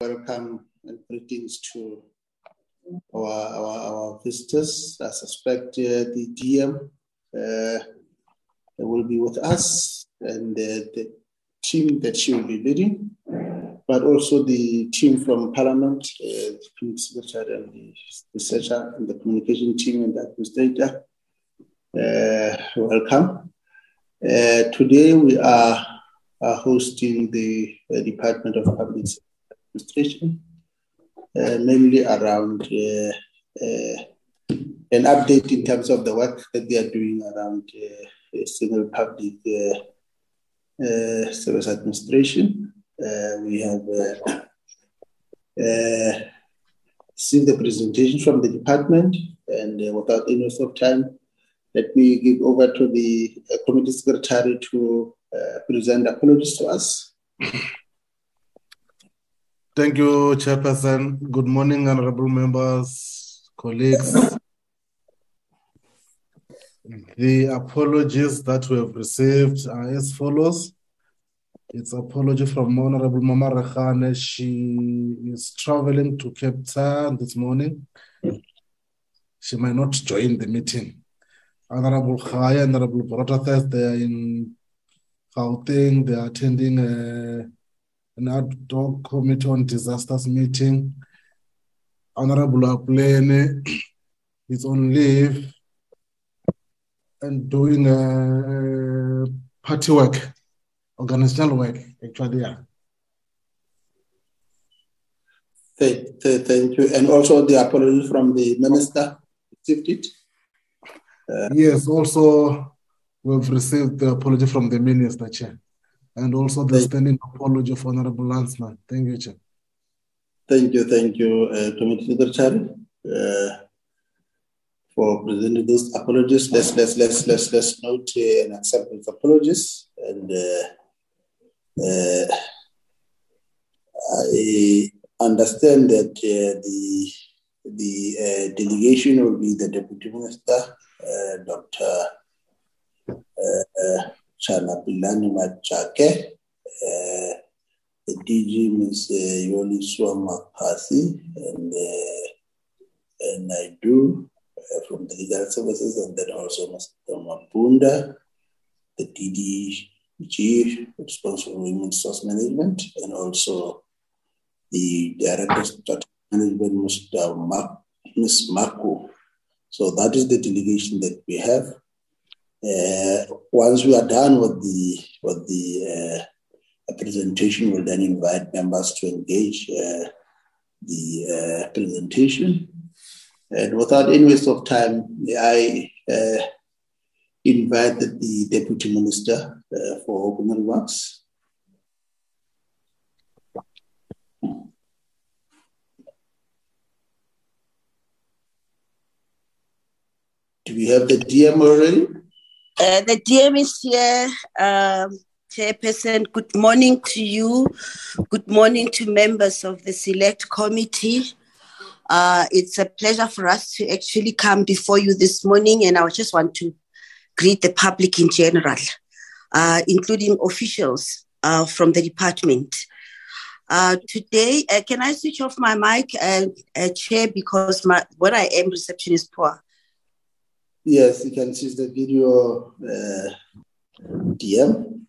welcome and greetings to our, our, our visitors. I suspect uh, the DM uh, will be with us and uh, the team that she will be leading, but also the team from Parliament, uh, the Secretary and the researcher and the communication team and the administrator. Uh, welcome. Uh, today we are, are hosting the Department of Public Administration, uh, mainly around uh, uh, an update in terms of the work that they are doing around single public service administration. we have seen the presentation from the department, and without any waste of time, let me give over to the uh, committee secretary to uh, present apologies to us. Thank you, Chairperson. Good morning, honorable members, colleagues. The apologies that we have received are as follows. It's apology from Honorable Mama Rakhane. She is traveling to Cape Town this morning. She might not join the meeting. Honorable Khaya, Honorable Borotathas, they are in Gauteng. They are attending a, an ad hoc committee on disasters meeting. Honorable Aplene is on leave and doing a, party work, organizational work, actually, yeah. Thank, thank you. And also the apology from the minister received it. Uh, yes, also we've received the apology from the Minister, Chair, and also the standing apology of Honorable Landsman. Thank you, Chair. Thank you, thank you, uh, Committee Secretary, uh, for presenting those apologies. Let's let's let's let's let's note uh, and accept those apologies. And uh, uh, I understand that uh, the the uh, delegation will be the Deputy Minister uh, Dr. Uh, Chana Pilane-Majake, uh, the DG Ms. Yoli Swama Pasi, and, and I do from the legal services, and then also Mr. Mapunda, the DDG responsible for human resource management, and also the director of management, Mr. Ms. Marco so that is the delegation that we have. Uh, once we are done with the with the uh, presentation, we'll then invite members to engage uh, the uh, presentation. And without any waste of time, I uh, invite the Deputy Minister uh, for opening remarks. Do we have the DM already? Uh, the is here. Um, Chairperson, good morning to you. Good morning to members of the Select Committee. Uh, it's a pleasure for us to actually come before you this morning, and I just want to greet the public in general, uh, including officials uh, from the department. Uh, today, uh, can I switch off my mic, Chair, because my where I am reception is poor. Yes, you can see the video uh, DM.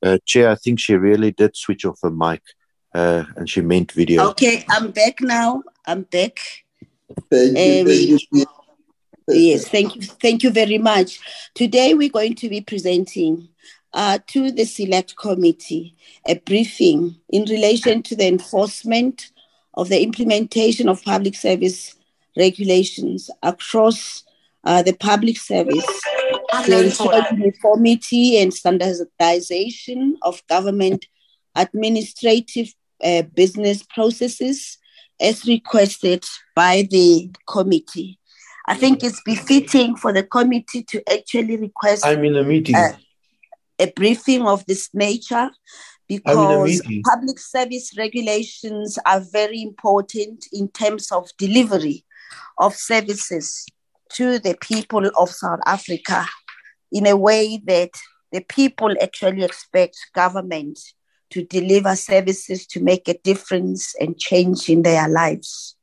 Uh, Chair, I think she really did switch off her mic uh, and she meant video. Okay, I'm back now. I'm back. Thank you. Thank you. Yes, thank you. Thank you very much. Today we're going to be presenting uh, to the Select Committee a briefing in relation to the enforcement of the implementation of public service regulations across uh, the public service to ensure uniformity and standardization of government administrative uh, business processes as requested by the committee. I think it's befitting for the committee to actually request. I'm in a meeting. Uh, a briefing of this nature because public service regulations are very important in terms of delivery of services to the people of South Africa in a way that the people actually expect government to deliver services to make a difference and change in their lives.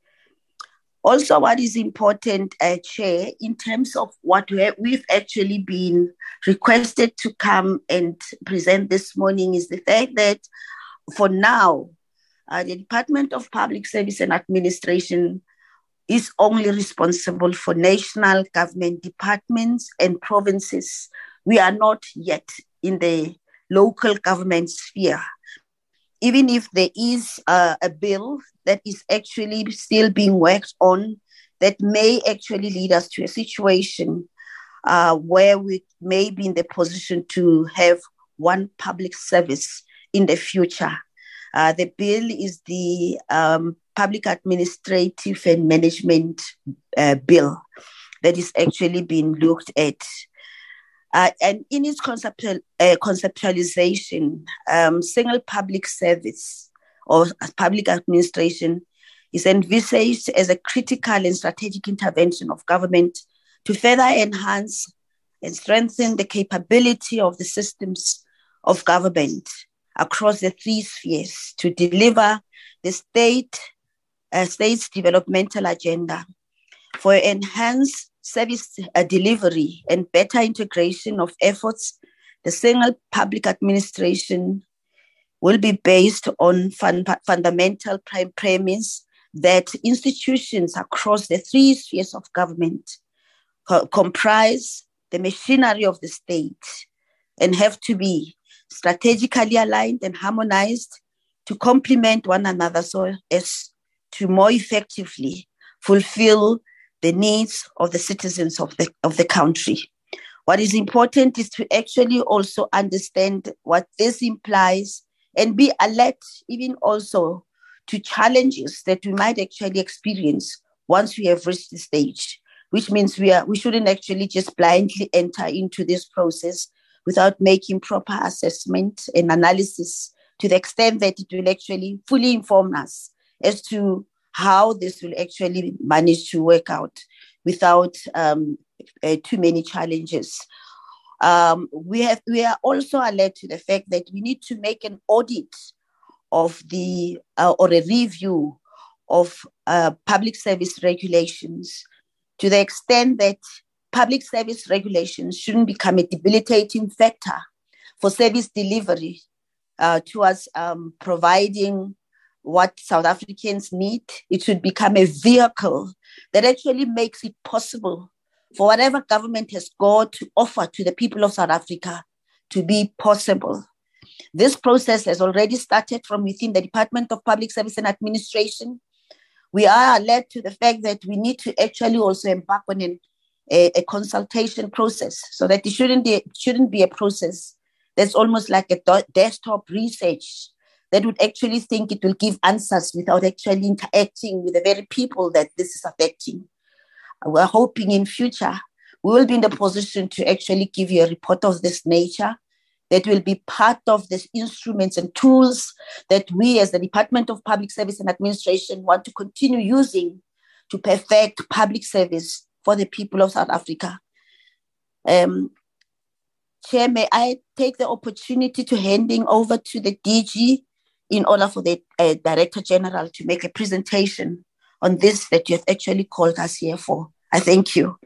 Also, what is important, uh, Chair, in terms of what we've actually been requested to come and present this morning is the fact that for now, uh, the Department of Public Service and Administration is only responsible for national government departments and provinces. We are not yet in the local government sphere. Even if there is uh, a bill that is actually still being worked on, that may actually lead us to a situation uh, where we may be in the position to have one public service in the future. Uh, the bill is the um, Public Administrative and Management uh, Bill that is actually being looked at. Uh, and in its conceptual, uh, conceptualization, um, single public service or public administration is envisaged as a critical and strategic intervention of government to further enhance and strengthen the capability of the systems of government across the three spheres to deliver the state uh, state's developmental agenda for enhanced service uh, delivery and better integration of efforts. The single public administration will be based on fun- fundamental prime premise that institutions across the three spheres of government co- comprise the machinery of the state and have to be strategically aligned and harmonized to complement one another so as to more effectively fulfill the needs of the citizens of the, of the country. What is important is to actually also understand what this implies and be alert, even also to challenges that we might actually experience once we have reached the stage, which means we are we shouldn't actually just blindly enter into this process without making proper assessment and analysis to the extent that it will actually fully inform us as to how this will actually manage to work out without um, uh, too many challenges. Um, we have we are also alert to the fact that we need to make an audit of the uh, or a review of uh, public service regulations to the extent that public service regulations shouldn't become a debilitating factor for service delivery uh, towards um, providing what South Africans need. It should become a vehicle that actually makes it possible for whatever government has got to offer to the people of South Africa to be possible. This process has already started from within the Department of Public Service and Administration. We are led to the fact that we need to actually also embark on an, a, a, consultation process so that it shouldn't be, shouldn't be a process that's almost like a desktop research that would actually think it will give answers without actually interacting with the very people that this is affecting. We're hoping in future we will be in the position to actually give you a report of this nature that will be part of the instruments and tools that we as the Department of Public Service and Administration want to continue using to perfect public service for the people of South Africa. Um, Chair, may I take the opportunity to handing over to the DG in order for the uh, Director General to make a presentation on this that you have actually called us here for. I thank you.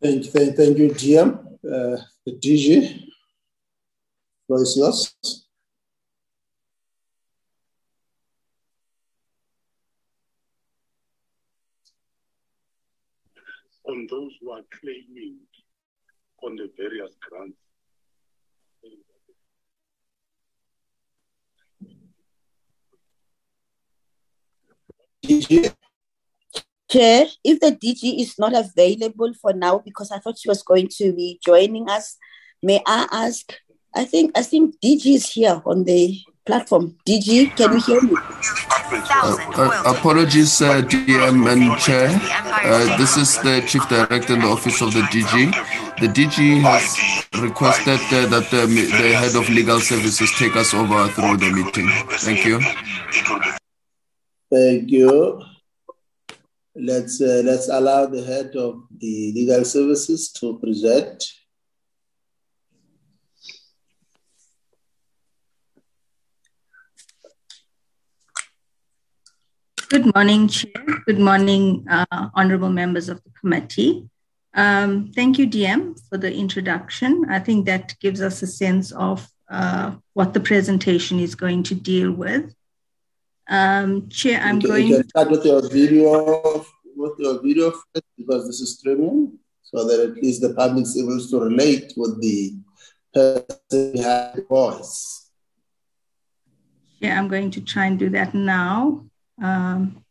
Thank, thank, thank you, GM. Uh, the DG, floor is yours. On those who are claiming on the various grants DG? Chair, if the DG is not available for now, because I thought she was going to be joining us, may I ask? I think I think DG is here on the platform. DG, can you hear me? Uh, uh, apologies, uh, DM and Chair. Uh, this is the Chief Director in the Office of the DG. The DG has requested uh, that the, the Head of Legal Services take us over through the meeting. Thank you. Thank you. let's uh, let's allow the head of the legal services to present. Good morning, Chair. Good morning, uh, honorable members of the committee. Um, thank you, DM, for the introduction. I think that gives us a sense of uh, what the presentation is going to deal with. Um, Chair, I'm you going to start with your video, with your video first because this is streaming, so that at least the public is able to relate with the person behind the voice. Yeah, I'm going to try and do that now. Um,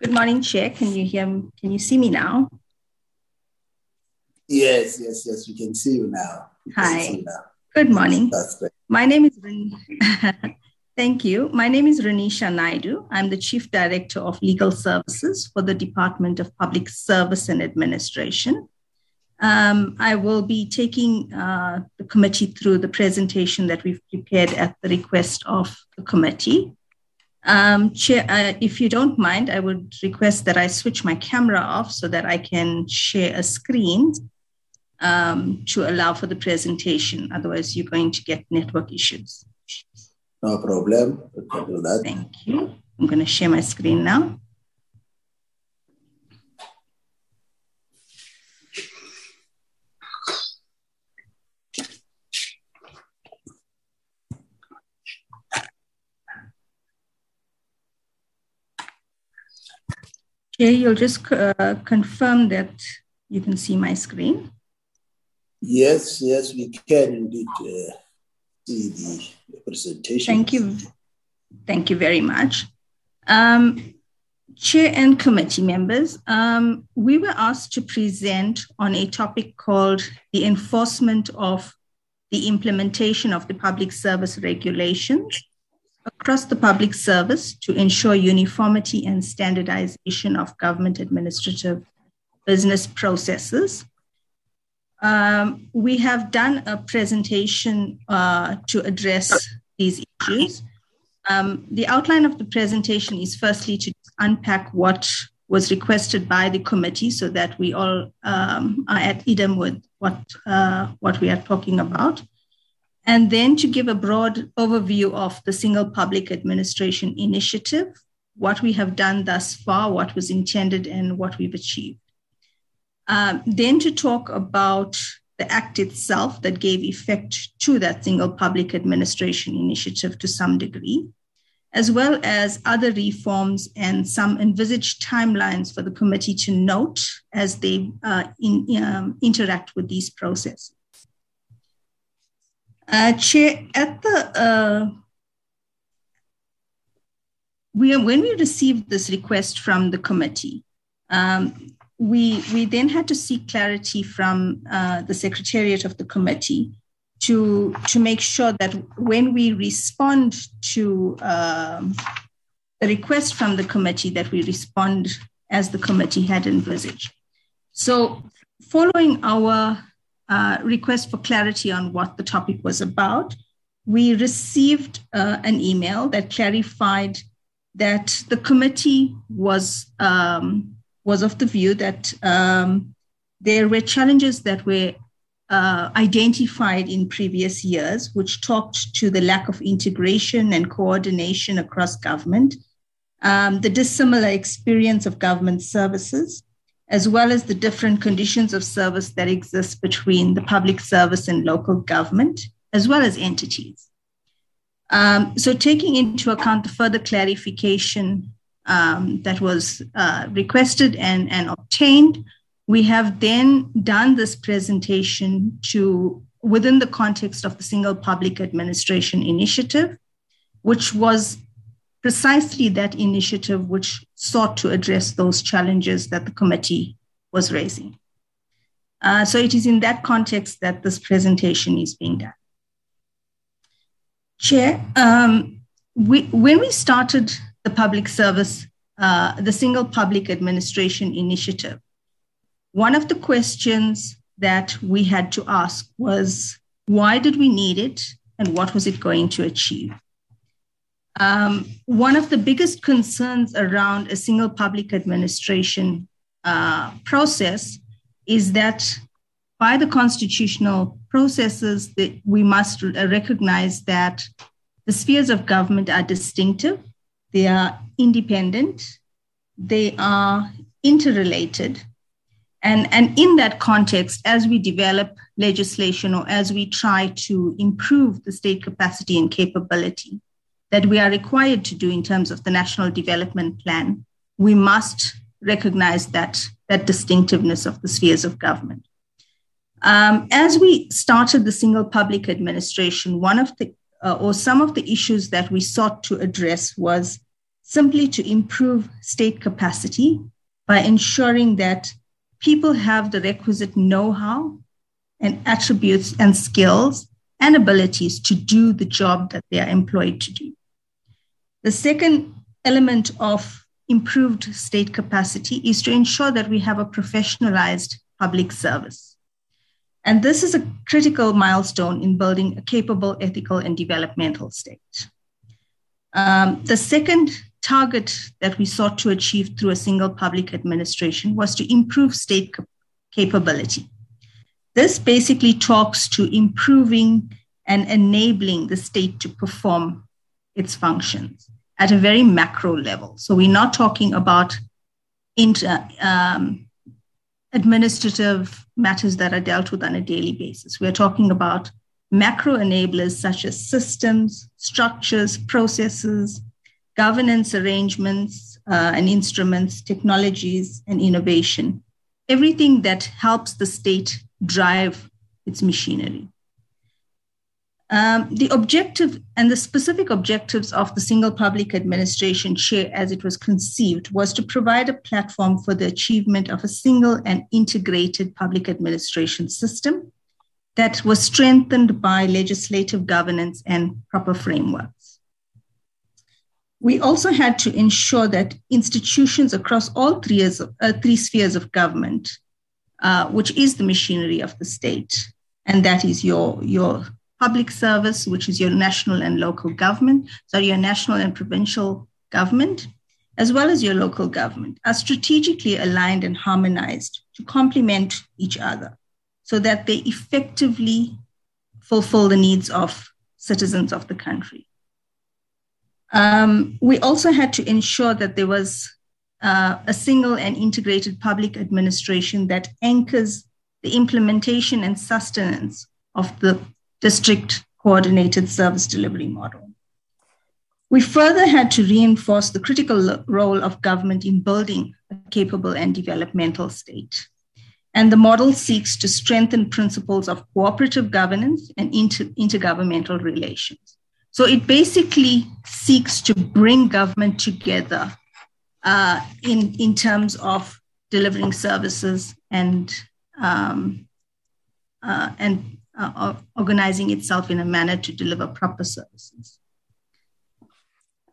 good morning, Chair. Can you hear? Me? Can you see me now? Yes, yes, yes. We can see you now. Hi. You now. Good morning. My name is. Thank you. My name is Renisha Naidu. I'm the Chief Director of Legal Services for the Department of Public Service and Administration. Um, I will be taking uh, the committee through the presentation that we've prepared at the request of the committee. Um, Chair, uh, if you don't mind, I would request that I switch my camera off so that I can share a screen um, to allow for the presentation. Otherwise, you're going to get network issues. No problem. We can do that. Thank you. I'm going to share my screen now. Okay, you'll just uh, confirm that you can see my screen. Yes, yes, we can indeed uh, see the presentation. Thank you. Thank you very much. Um, Chair and committee members, um, we were asked to present on a topic called the enforcement of the implementation of the public service regulations across the public service to ensure uniformity and standardization of government administrative business processes. Um, we have done a presentation uh, to address these issues. Um, the outline of the presentation is firstly to unpack what was requested by the committee so that we all um, are ad idem with what, uh, what we are talking about. And then to give a broad overview of the Single Public Administration Initiative, what we have done thus far, what was intended, and what we've achieved. Um, then to talk about the act itself that gave effect to that single public administration initiative to some degree, as well as other reforms and some envisaged timelines for the committee to note as they uh, in, um, interact with these processes. Uh, Chair, at the uh, we when we received this request from the committee, um, we, we then had to seek clarity from uh, the secretariat of the committee to, to make sure that when we respond to um, the request from the committee, that we respond as the committee had envisaged. So, following our uh, request for clarity on what the topic was about, we received uh, an email that clarified that the committee was um, was of the view that um, there were challenges that were uh, identified in previous years, which talked to the lack of integration and coordination across government, um, the dissimilar experience of government services, as well as the different conditions of service that exist between the public service and local government, as well as entities. Um, so, taking into account the further clarification um, that was uh, requested and, and obtained. We have then done this presentation to within the context of the Single Public Administration Initiative, which was precisely that initiative which sought to address those challenges that the committee was raising. Uh, so it is in that context that this presentation is being done. Chair, um, we, when we started the public service, uh, the Single Public Administration Initiative. One of the questions that we had to ask was why did we need it and what was it going to achieve? Um, one of the biggest concerns around a single public administration uh, process is that by the constitutional processes that we must recognize that the spheres of government are distinctive, they are independent, they are interrelated. And, and in that context, as we develop legislation or as we try to improve the state capacity and capability that we are required to do in terms of the National Development Plan, we must recognize that, that distinctiveness of the spheres of government. Um, as we started the single public administration, one of the uh, or some of the issues that we sought to address was simply to improve state capacity by ensuring that people have the requisite know how and attributes and skills and abilities to do the job that they are employed to do. The second element of improved state capacity is to ensure that we have a professionalized public service. And this is a critical milestone in building a capable, ethical, and developmental state. Um, the second target that we sought to achieve through a single public administration was to improve state capability. This basically talks to improving and enabling the state to perform its functions at a very macro level. So we're not talking about inter, um, administrative matters that are dealt with on a daily basis. We're talking about macro enablers such as systems, structures, processes, governance arrangements uh, and instruments, technologies, and innovation. Everything that helps the state drive its machinery. Um, the objective and the specific objectives of the single public administration chair as it was conceived was to provide a platform for the achievement of a single and integrated public administration system that was strengthened by legislative governance and proper frameworks. We also had to ensure that institutions across all three, uh, three spheres of government, uh, which is the machinery of the state, and that is your, your public service, which is your national and local government, so your national and provincial government, as well as your local government, are strategically aligned and harmonized to complement each other so that they effectively fulfill the needs of citizens of the country. Um, we also had to ensure that there was uh, a single and integrated public administration that anchors the implementation and sustenance of the district coordinated service delivery model. We further had to reinforce the critical role of government in building a capable and developmental state. And the model seeks to strengthen principles of cooperative governance and inter- intergovernmental relations. So it basically seeks to bring government together uh, in, in terms of delivering services and, um, uh, and uh, organizing itself in a manner to deliver proper services.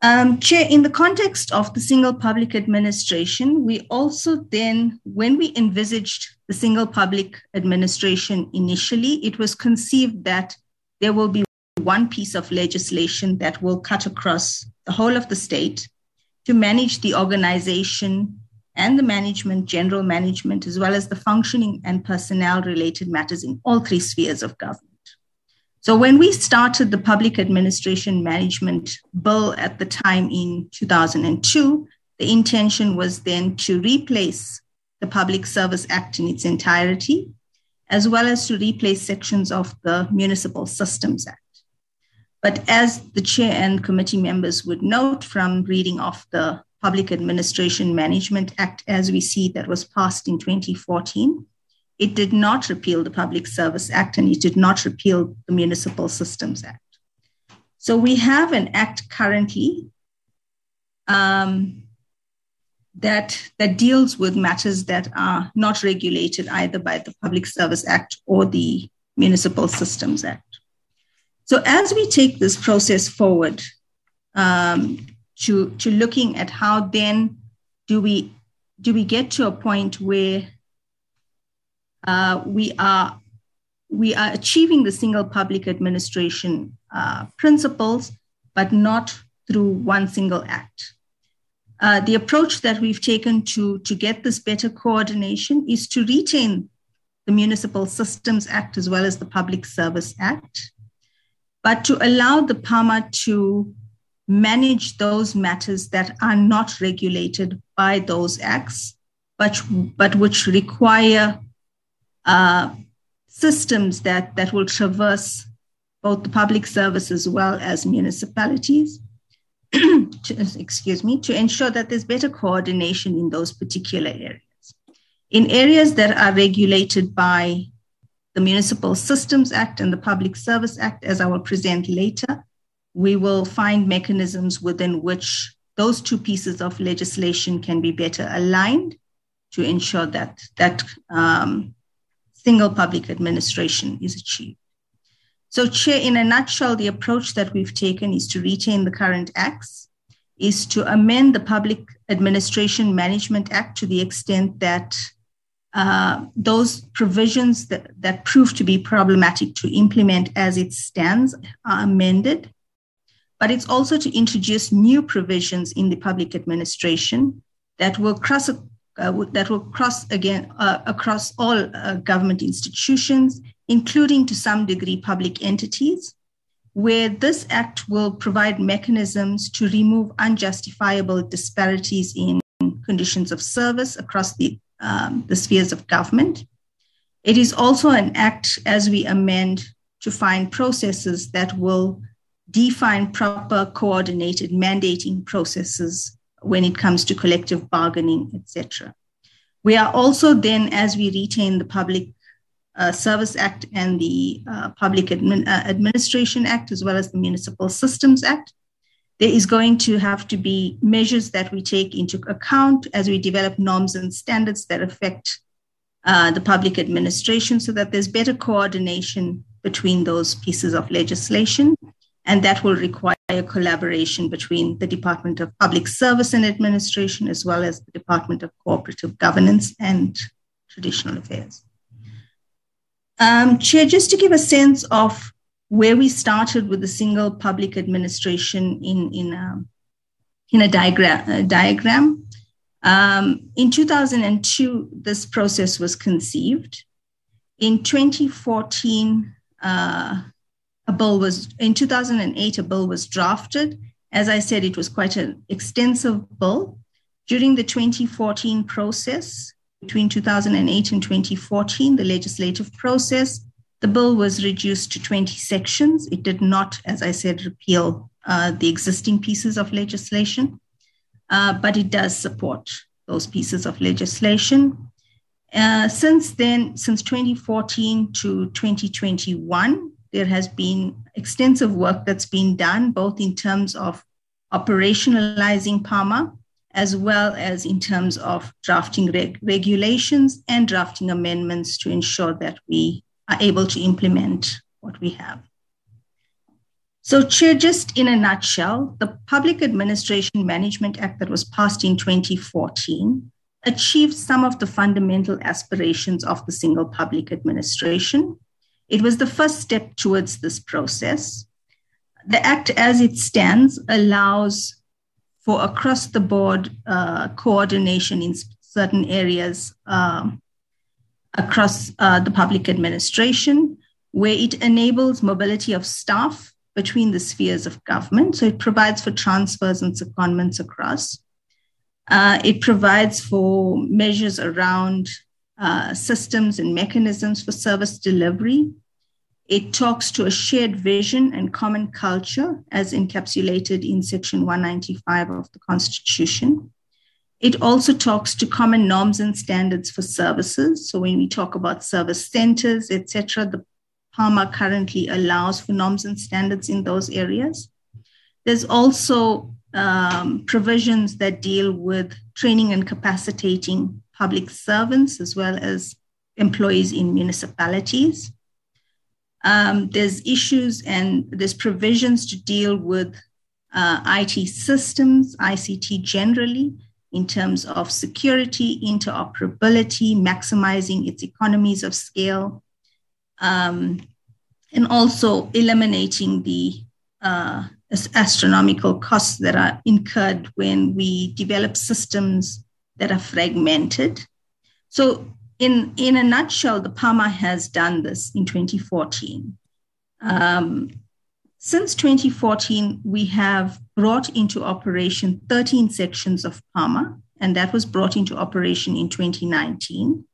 Um, Chair, in the context of the single public administration, we also then, when we envisaged the single public administration initially, it was conceived that there will be one piece of legislation that will cut across the whole of the state to manage the organization and the management, general management, as well as the functioning and personnel related matters in all three spheres of government. So, when we started the Public Administration Management Bill at the time in 2002, the intention was then to replace the Public Service Act in its entirety, as well as to replace sections of the Municipal Systems Act. But as the chair and committee members would note from reading of the Public Administration Management Act, as we see that was passed in 2014. It did not repeal the Public Service Act and it did not repeal the Municipal Systems Act. So we have an act currently um, that, that deals with matters that are not regulated either by the Public Service Act or the Municipal Systems Act. So as we take this process forward, um, to, to looking at how then do we do we get to a point where uh, we are we are achieving the single public administration uh, principles, but not through one single act. Uh, the approach that we've taken to, to get this better coordination is to retain the Municipal Systems Act as well as the Public Service Act, but to allow the PAMA to manage those matters that are not regulated by those acts, but, but which require uh, systems that, that will traverse both the public service as well as municipalities. to, excuse me, to ensure that there's better coordination in those particular areas. In areas that are regulated by the Municipal Systems Act and the Public Service Act, as I will present later, we will find mechanisms within which those two pieces of legislation can be better aligned to ensure that that um, single public administration is achieved. So, Chair, in a nutshell, the approach that we've taken is to retain the current acts, is to amend the Public Administration Management Act to the extent that uh, those provisions that, that prove to be problematic to implement as it stands are amended. But it's also to introduce new provisions in the public administration that will cross, uh, that will cross again uh, across all uh, government institutions including to some degree public entities, where this act will provide mechanisms to remove unjustifiable disparities in conditions of service across the, um, the spheres of government. It is also an act, as we amend, to find processes that will define proper coordinated mandating processes when it comes to collective bargaining, etc. We are also then, as we retain the public uh, Service Act and the uh, Public Admin- uh, Administration Act, as well as the Municipal Systems Act. There is going to have to be measures that we take into account as we develop norms and standards that affect uh, the public administration so that there's better coordination between those pieces of legislation. And that will require collaboration between the Department of Public Service and Administration, as well as the Department of Cooperative Governance and Traditional Affairs. Um, Chair, just to give a sense of where we started with the single public administration in, in, a, um, in a diagram. A diagram. Um, in 2002, this process was conceived. In 2014, uh, a bill was, in 2008, a bill was drafted. As I said, it was quite an extensive bill. During the 2014 process, between 2008 and 2014, the legislative process, the bill was reduced to 20 sections. It did not, as I said, repeal uh, the existing pieces of legislation, uh, but it does support those pieces of legislation. Uh, since then, since 2014 to 2021, there has been extensive work that's been done, both in terms of operationalizing PAMA as well as in terms of drafting reg- regulations and drafting amendments to ensure that we are able to implement what we have. So, Chair, just in a nutshell, the Public Administration Management Act that was passed in 2014 achieved some of the fundamental aspirations of the single public administration. It was the first step towards this process. The Act, as it stands, allows for across the board uh, coordination in certain areas um, across uh, the public administration, where it enables mobility of staff between the spheres of government. So it provides for transfers and secondments across. Uh, it provides for measures around uh, systems and mechanisms for service delivery it talks to a shared vision and common culture as encapsulated in Section 195 of the Constitution. It also talks to common norms and standards for services. So when we talk about service centers, etc., the PAMA currently allows for norms and standards in those areas. There's also um, provisions that deal with training and capacitating public servants as well as employees in municipalities. Um, there's issues and there's provisions to deal with uh, IT systems, ICT generally, in terms of security, interoperability, maximizing its economies of scale, um, and also eliminating the uh, astronomical costs that are incurred when we develop systems that are fragmented. So, in, in a nutshell, the PAMA has done this in 2014. Um, since 2014, we have brought into operation 13 sections of PAMA, and that was brought into operation in 2019.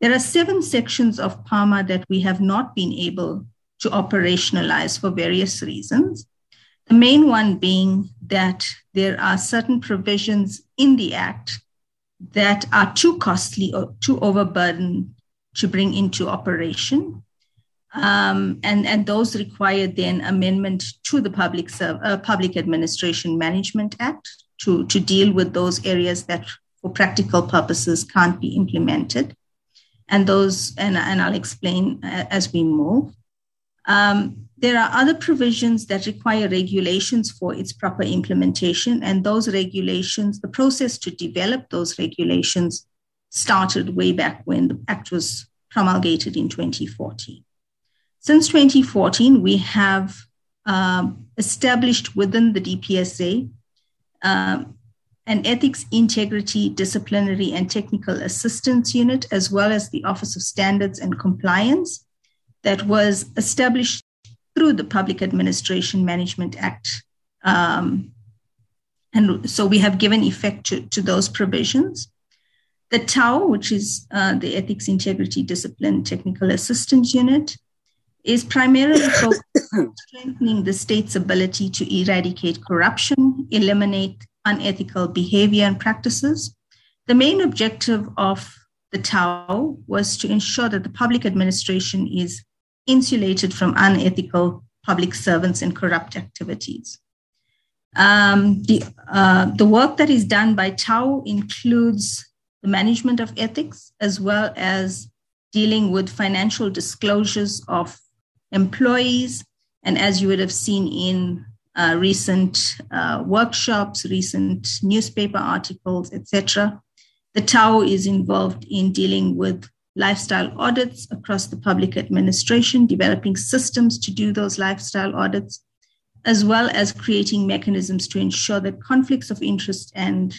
There are seven sections of PAMA that we have not been able to operationalize for various reasons. The main one being that there are certain provisions in the Act that are too costly or too overburdened to bring into operation. Um, and, and those require then amendment to the Public, uh, Public Administration Management Act to, to deal with those areas that, for practical purposes, can't be implemented. And those, and, and I'll explain uh, as we move. Um, there are other provisions that require regulations for its proper implementation, and those regulations, the process to develop those regulations started way back when the Act was promulgated in 2014. Since 2014, we have um, established within the DPSA um, an ethics, integrity, disciplinary, and technical assistance unit, as well as the Office of Standards and Compliance, that was established through the Public Administration Management Act. Um, and so we have given effect to, to those provisions. The TAO, which is uh, the Ethics, Integrity, Discipline, Technical Assistance Unit, is primarily focused on strengthening the state's ability to eradicate corruption, eliminate unethical behavior and practices. The main objective of the TAO was to ensure that the public administration is insulated from unethical public servants and corrupt activities. Um, the, uh, the work that is done by TAO includes the management of ethics as well as dealing with financial disclosures of employees. And as you would have seen in uh, recent uh, workshops, recent newspaper articles, etc., the TAO is involved in dealing with lifestyle audits across the public administration, developing systems to do those lifestyle audits, as well as creating mechanisms to ensure that conflicts of interest and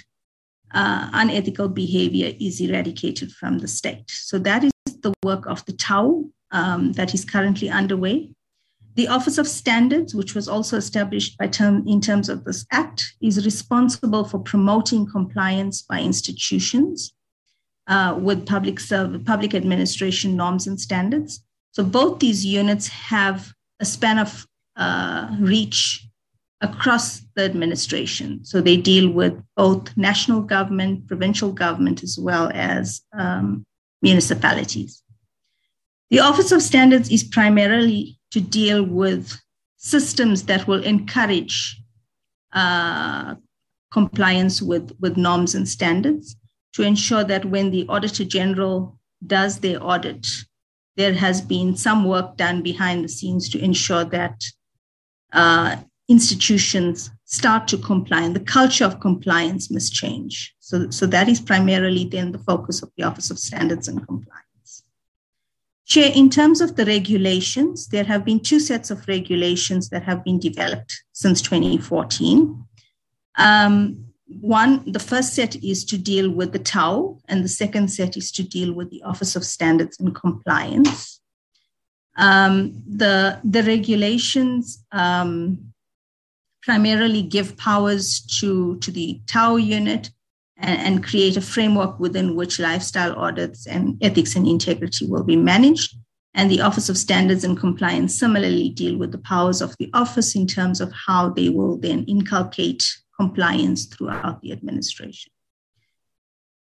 uh, unethical behavior is eradicated from the state. So that is the work of the TAO um, that is currently underway. The Office of Standards, which was also established by term, in terms of this act, is responsible for promoting compliance by institutions uh, with public service, public administration norms and standards. So both these units have a span of uh, reach across the administration. So they deal with both national government, provincial government, as well as um, municipalities. The Office of Standards is primarily to deal with systems that will encourage uh, compliance with, with norms and standards to ensure that when the Auditor General does their audit, there has been some work done behind the scenes to ensure that uh, institutions start to comply and the culture of compliance must change. So, so that is primarily then the focus of the Office of Standards and Compliance. Chair, in terms of the regulations, there have been two sets of regulations that have been developed since 2014. Um, one, the first set is to deal with the TAO, and the second set is to deal with the Office of Standards and Compliance. Um, the, the regulations um, primarily give powers to, to the TAO unit and, and create a framework within which lifestyle audits and ethics and integrity will be managed. And the Office of Standards and Compliance similarly deal with the powers of the office in terms of how they will then inculcate compliance throughout the administration.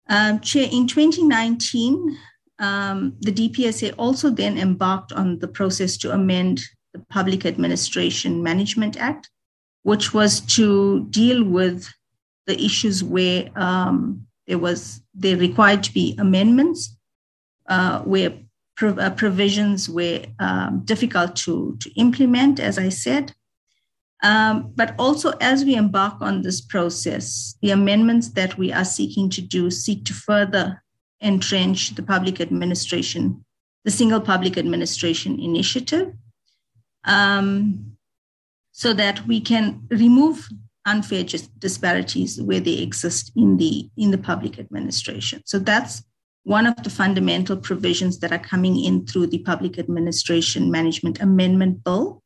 Um, Chair, in 2019, um, the DPSA also then embarked on the process to amend the Public Administration Management Act, which was to deal with the issues where um, there was there required to be amendments, uh, where pro- uh, provisions were um, difficult to, to implement, as I said, um, but also, as we embark on this process, the amendments that we are seeking to do seek to further entrench the public administration, the single public administration initiative. Um, so that we can remove unfair disparities where they exist in the in the public administration. So that's one of the fundamental provisions that are coming in through the Public Administration Management Amendment Bill.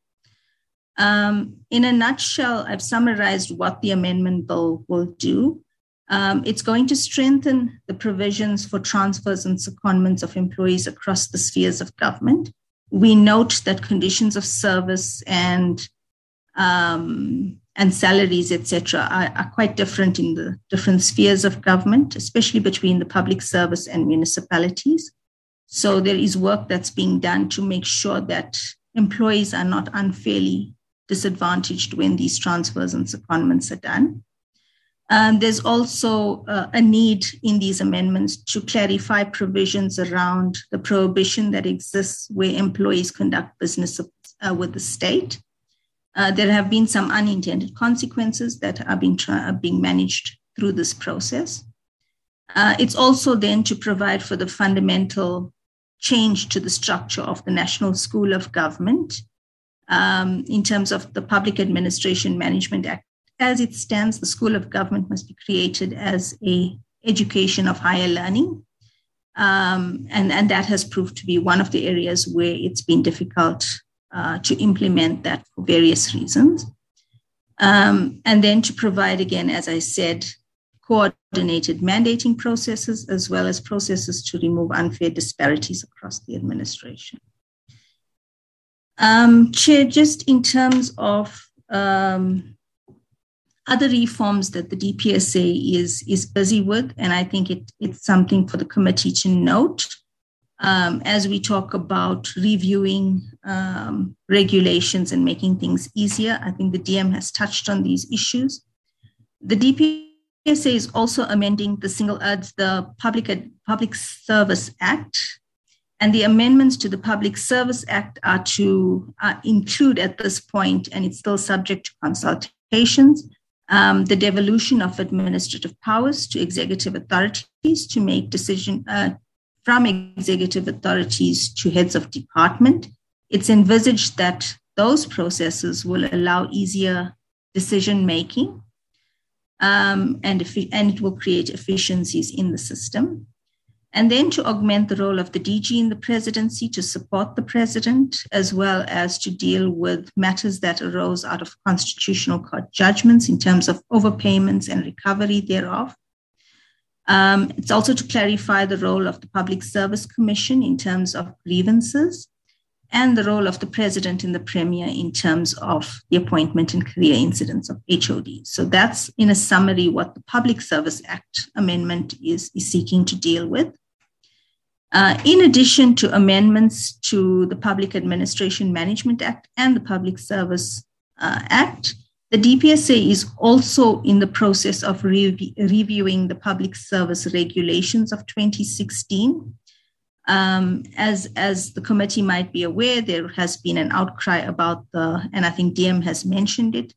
Um, in a nutshell, I've summarized what the amendment bill will do. Um, it's going to strengthen the provisions for transfers and secondments of employees across the spheres of government. We note that conditions of service and um, and salaries, etc., are, are quite different in the different spheres of government, especially between the public service and municipalities. So there is work that's being done to make sure that employees are not unfairly disadvantaged when these transfers and secondments are done. Um, there's also uh, a need in these amendments to clarify provisions around the prohibition that exists where employees conduct business uh, with the state. Uh, there have been some unintended consequences that are being, tra- are being managed through this process. Uh, it's also then to provide for the fundamental change to the structure of the National School of Government um, in terms of the Public Administration Management Act. As it stands, the School of Government must be created as a education of higher learning. Um, and, and that has proved to be one of the areas where it's been difficult uh, to implement that for various reasons. Um, and then to provide, again, as I said, coordinated mandating processes as well as processes to remove unfair disparities across the administration. Um, Chair, just in terms of um, other reforms that the DPSA is, is busy with, and I think it, it's something for the committee to note um, as we talk about reviewing um, regulations and making things easier. I think the DM has touched on these issues. The DPSA is also amending the single ads, the Public Public Service Act, and the amendments to the Public Service Act are to uh, include at this point, and it's still subject to consultations. Um, the devolution of administrative powers to executive authorities to make decision uh, from executive authorities to heads of department. It's envisaged that those processes will allow easier decision making um, and, and it will create efficiencies in the system. And then to augment the role of the DG in the presidency to support the president, as well as to deal with matters that arose out of constitutional court judgments in terms of overpayments and recovery thereof. Um, it's also to clarify the role of the Public Service Commission in terms of grievances and the role of the president and the premier in terms of the appointment and career incidents of HOD. So that's in a summary what the Public Service Act amendment is, is seeking to deal with. Uh, in addition to amendments to the Public Administration Management Act and the Public Service uh, Act, the DPSA is also in the process of re- reviewing the public service regulations of 2016. Um, as, as the committee might be aware, there has been an outcry about the, and I think DM has mentioned it,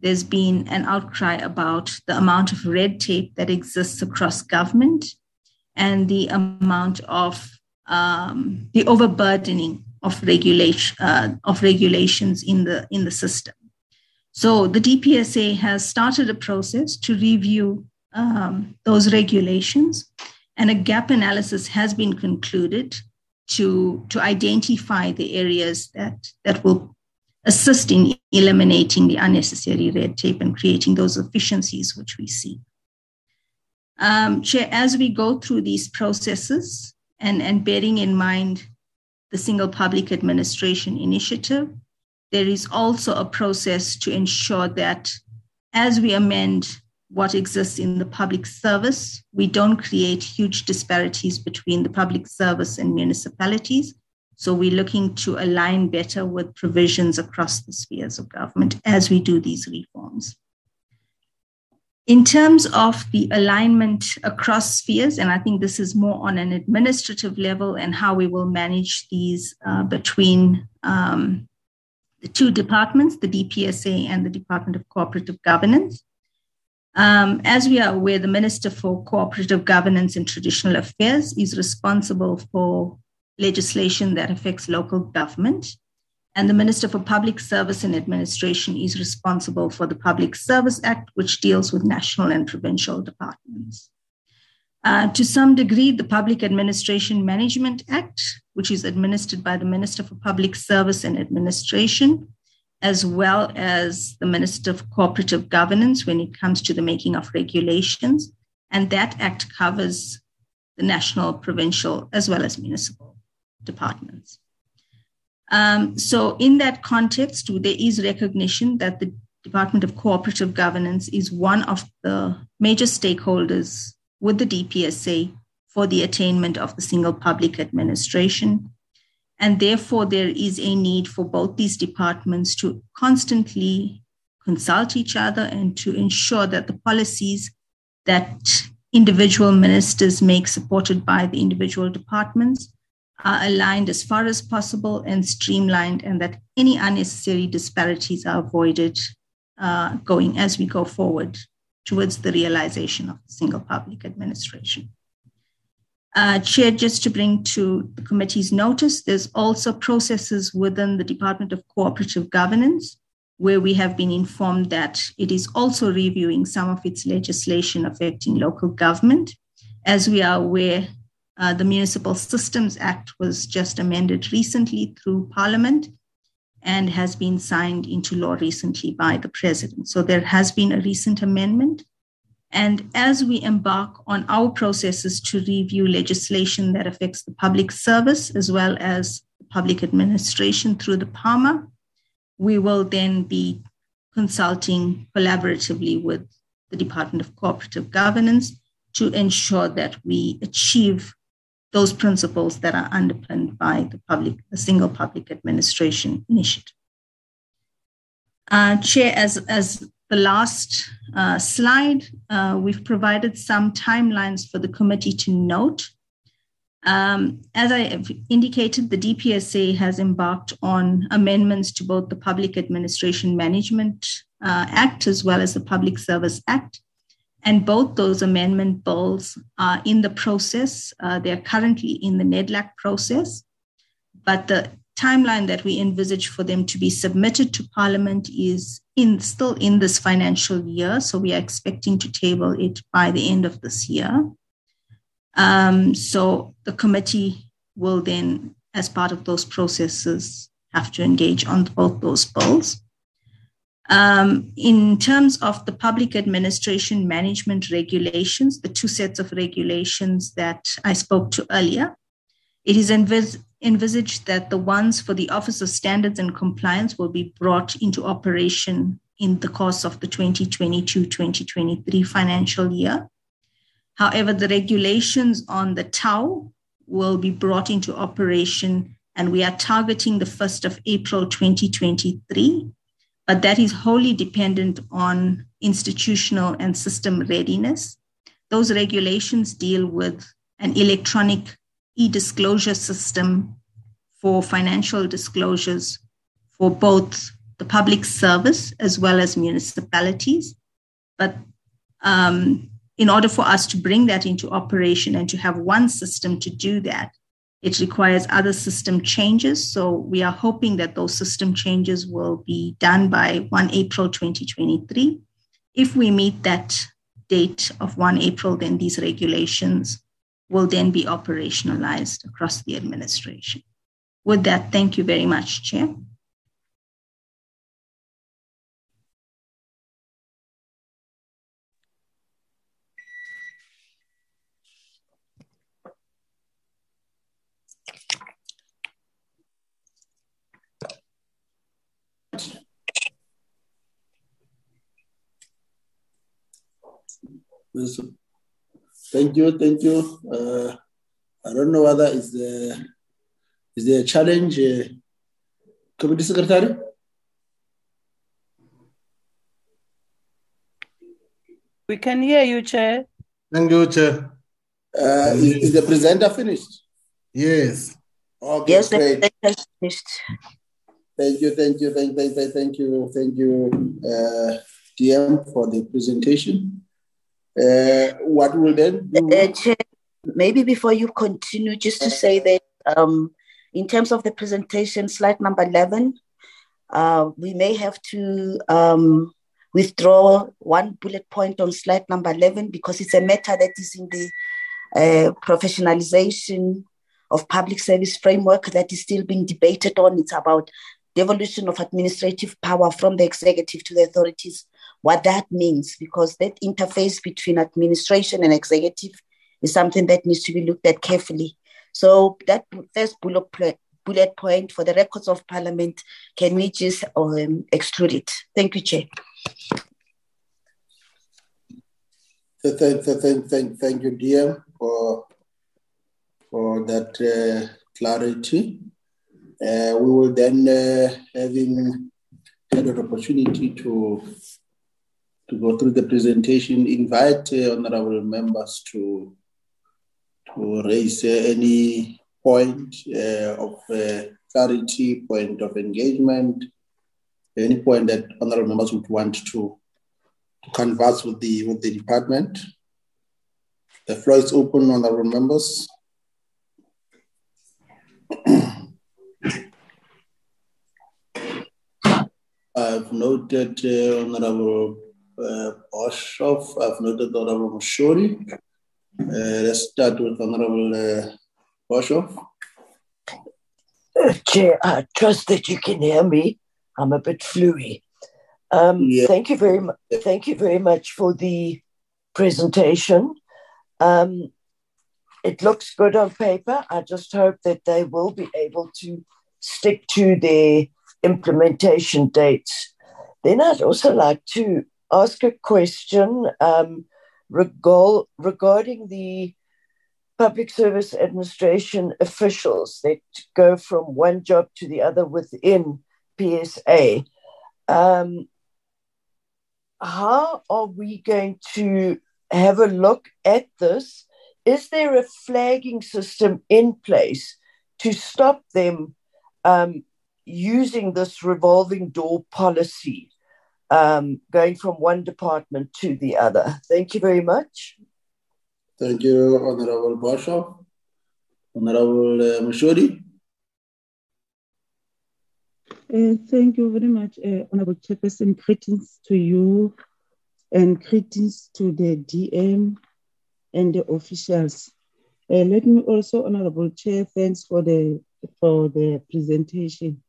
there's been an outcry about the amount of red tape that exists across government and the amount of um, the overburdening of regulation uh, of regulations in the in the system. So the DPSA has started a process to review um, those regulations, and a gap analysis has been concluded to, to identify the areas that, that will assist in eliminating the unnecessary red tape and creating those efficiencies which we see. Um, Chair, as we go through these processes and, and bearing in mind the Single Public Administration Initiative, there is also a process to ensure that as we amend what exists in the public service, we don't create huge disparities between the public service and municipalities. So we're looking to align better with provisions across the spheres of government as we do these reforms. In terms of the alignment across spheres, and I think this is more on an administrative level and how we will manage these uh, between um, the two departments, the DPSA and the Department of Cooperative Governance. Um, as we are aware, the Minister for Cooperative Governance and Traditional Affairs is responsible for legislation that affects local government. And the Minister for Public Service and Administration is responsible for the Public Service Act, which deals with national and provincial departments. Uh, to some degree, the Public Administration Management Act, which is administered by the Minister for Public Service and Administration, as well as the Minister of Cooperative Governance when it comes to the making of regulations. And that act covers the national, provincial, as well as municipal departments. Um, so, in that context, there is recognition that the Department of Cooperative Governance is one of the major stakeholders with the DPSA for the attainment of the single public administration. And therefore, there is a need for both these departments to constantly consult each other and to ensure that the policies that individual ministers make, supported by the individual departments, are aligned as far as possible and streamlined, and that any unnecessary disparities are avoided uh, going as we go forward towards the realization of the single public administration. Uh, Chair, just to bring to the committee's notice, there's also processes within the Department of Cooperative Governance where we have been informed that it is also reviewing some of its legislation affecting local government. As we are aware, uh, the Municipal Systems Act was just amended recently through Parliament and has been signed into law recently by the president. So there has been a recent amendment. And as we embark on our processes to review legislation that affects the public service as well as public administration through the PAMA, we will then be consulting collaboratively with the Department of Cooperative Governance to ensure that we achieve those principles that are underpinned by the public, the single public administration initiative. Uh, Chair, as, as the last uh, slide, uh, we've provided some timelines for the committee to note. Um, as I have indicated, the DPSA has embarked on amendments to both the Public Administration Management uh, Act as well as the Public Service Act. And both those amendment bills are in the process. Uh, they are currently in the NEDLAC process. But the timeline that we envisage for them to be submitted to Parliament is in still in this financial year. So we are expecting to table it by the end of this year. Um, so the committee will then, as part of those processes, have to engage on both those bills. Um, in terms of the public administration management regulations, the two sets of regulations that I spoke to earlier, it is envis- envisaged that the ones for the Office of Standards and Compliance will be brought into operation in the course of the 2022 2023 financial year. However, the regulations on the TAO will be brought into operation, and we are targeting the 1st of April 2023 but that is wholly dependent on institutional and system readiness. Those regulations deal with an electronic e disclosure system for financial disclosures for both the public service as well as municipalities. But um, in order for us to bring that into operation and to have one system to do that, it requires other system changes. So we are hoping that those system changes will be done by 1 April 2023. If we meet that date of 1 April, then these regulations will then be operationalized across the administration. With that, thank you very much, Chair. Thank you, thank you. Uh, I don't know whether is there is there a challenge, uh, committee secretary. We can hear you, Chair. Thank you, Chair. Uh, is, is, the presenter finished? Yes. Okay, yes, great. the finished. Thank you, thank you, thank, thank, thank you, thank you, uh, DM, for the presentation. Uh, what will then do? Uh, maybe before you continue, just to say that um, in terms of the presentation, slide number 11, uh, we may have to um, withdraw one bullet point on slide number 11 because it's a matter that is in the uh, professionalization of public service framework that is still being debated on. It's about devolution of administrative power from the executive to the authorities, what that means, because that interface between administration and executive is something that needs to be looked at carefully. So that first bullet, bullet point for the records of parliament, can we just um, exclude it? Thank you, Chair. Thank, thank, thank, thank you, dear, for, for that uh, clarity. Uh, we will then, uh, having had an opportunity to to go through the presentation, invite uh, honorable members to to raise uh, any point uh, of uh, clarity, point of engagement, any point that honorable members would want to, to converse with the with the department. The floor is open, honorable members. I've noted uh, Honorable Oshoff, I've noted Honorable Mashori. Uh, let's start with Honorable uh, Oshoff. Uh, Chair, I trust that you can hear me. I'm a bit fluey. Um, yeah. Thank you very much. Thank you very much for the presentation. Um, it looks good on paper. I just hope that they will be able to stick to their implementation dates. Then I'd also like to ask a question um, regarding the public service administration officials that go from one job to the other within PSA. Um, how are we going to have a look at this? Is there a flagging system in place to stop them um, using this revolving door policy, um, going from one department to the other? Thank you very much. Thank you, Honorable Basha. Honorable uh, Mashodi. Uh, thank you very much, uh, Honorable Chairperson. Greetings to you and greetings to the DM and the officials. Uh, let me also, Honorable Chair, thanks for the for the presentation.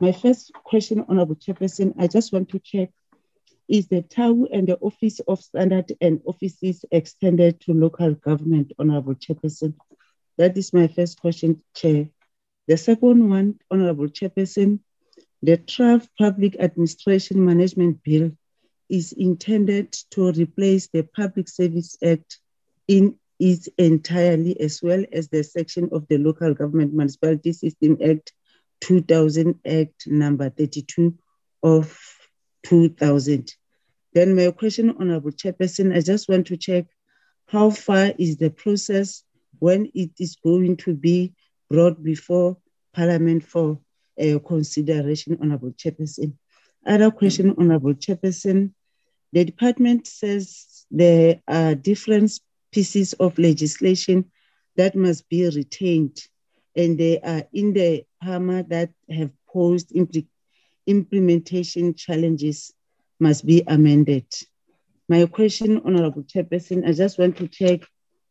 My first question, Honorable Chairperson, I just want to check, is the TAU and the Office of Standard and Offices extended to local government, Honorable Chairperson? That is my first question, Chair. The second one, Honorable Chairperson, the Draft Public Administration Management Bill is intended to replace the Public Service Act in its entirely, as well as the section of the Local Government Municipality System Act 2000 Act number 32 of 2000. Then my question, Honorable Chairperson, I just want to check how far is the process when it is going to be brought before Parliament for uh, consideration, Honorable Chairperson. Other question, Honorable Chairperson. The department says there are different pieces of legislation that must be retained and they are in the PAMA that have posed impl- implementation challenges must be amended. My question, Honorable Chairperson, I just want to check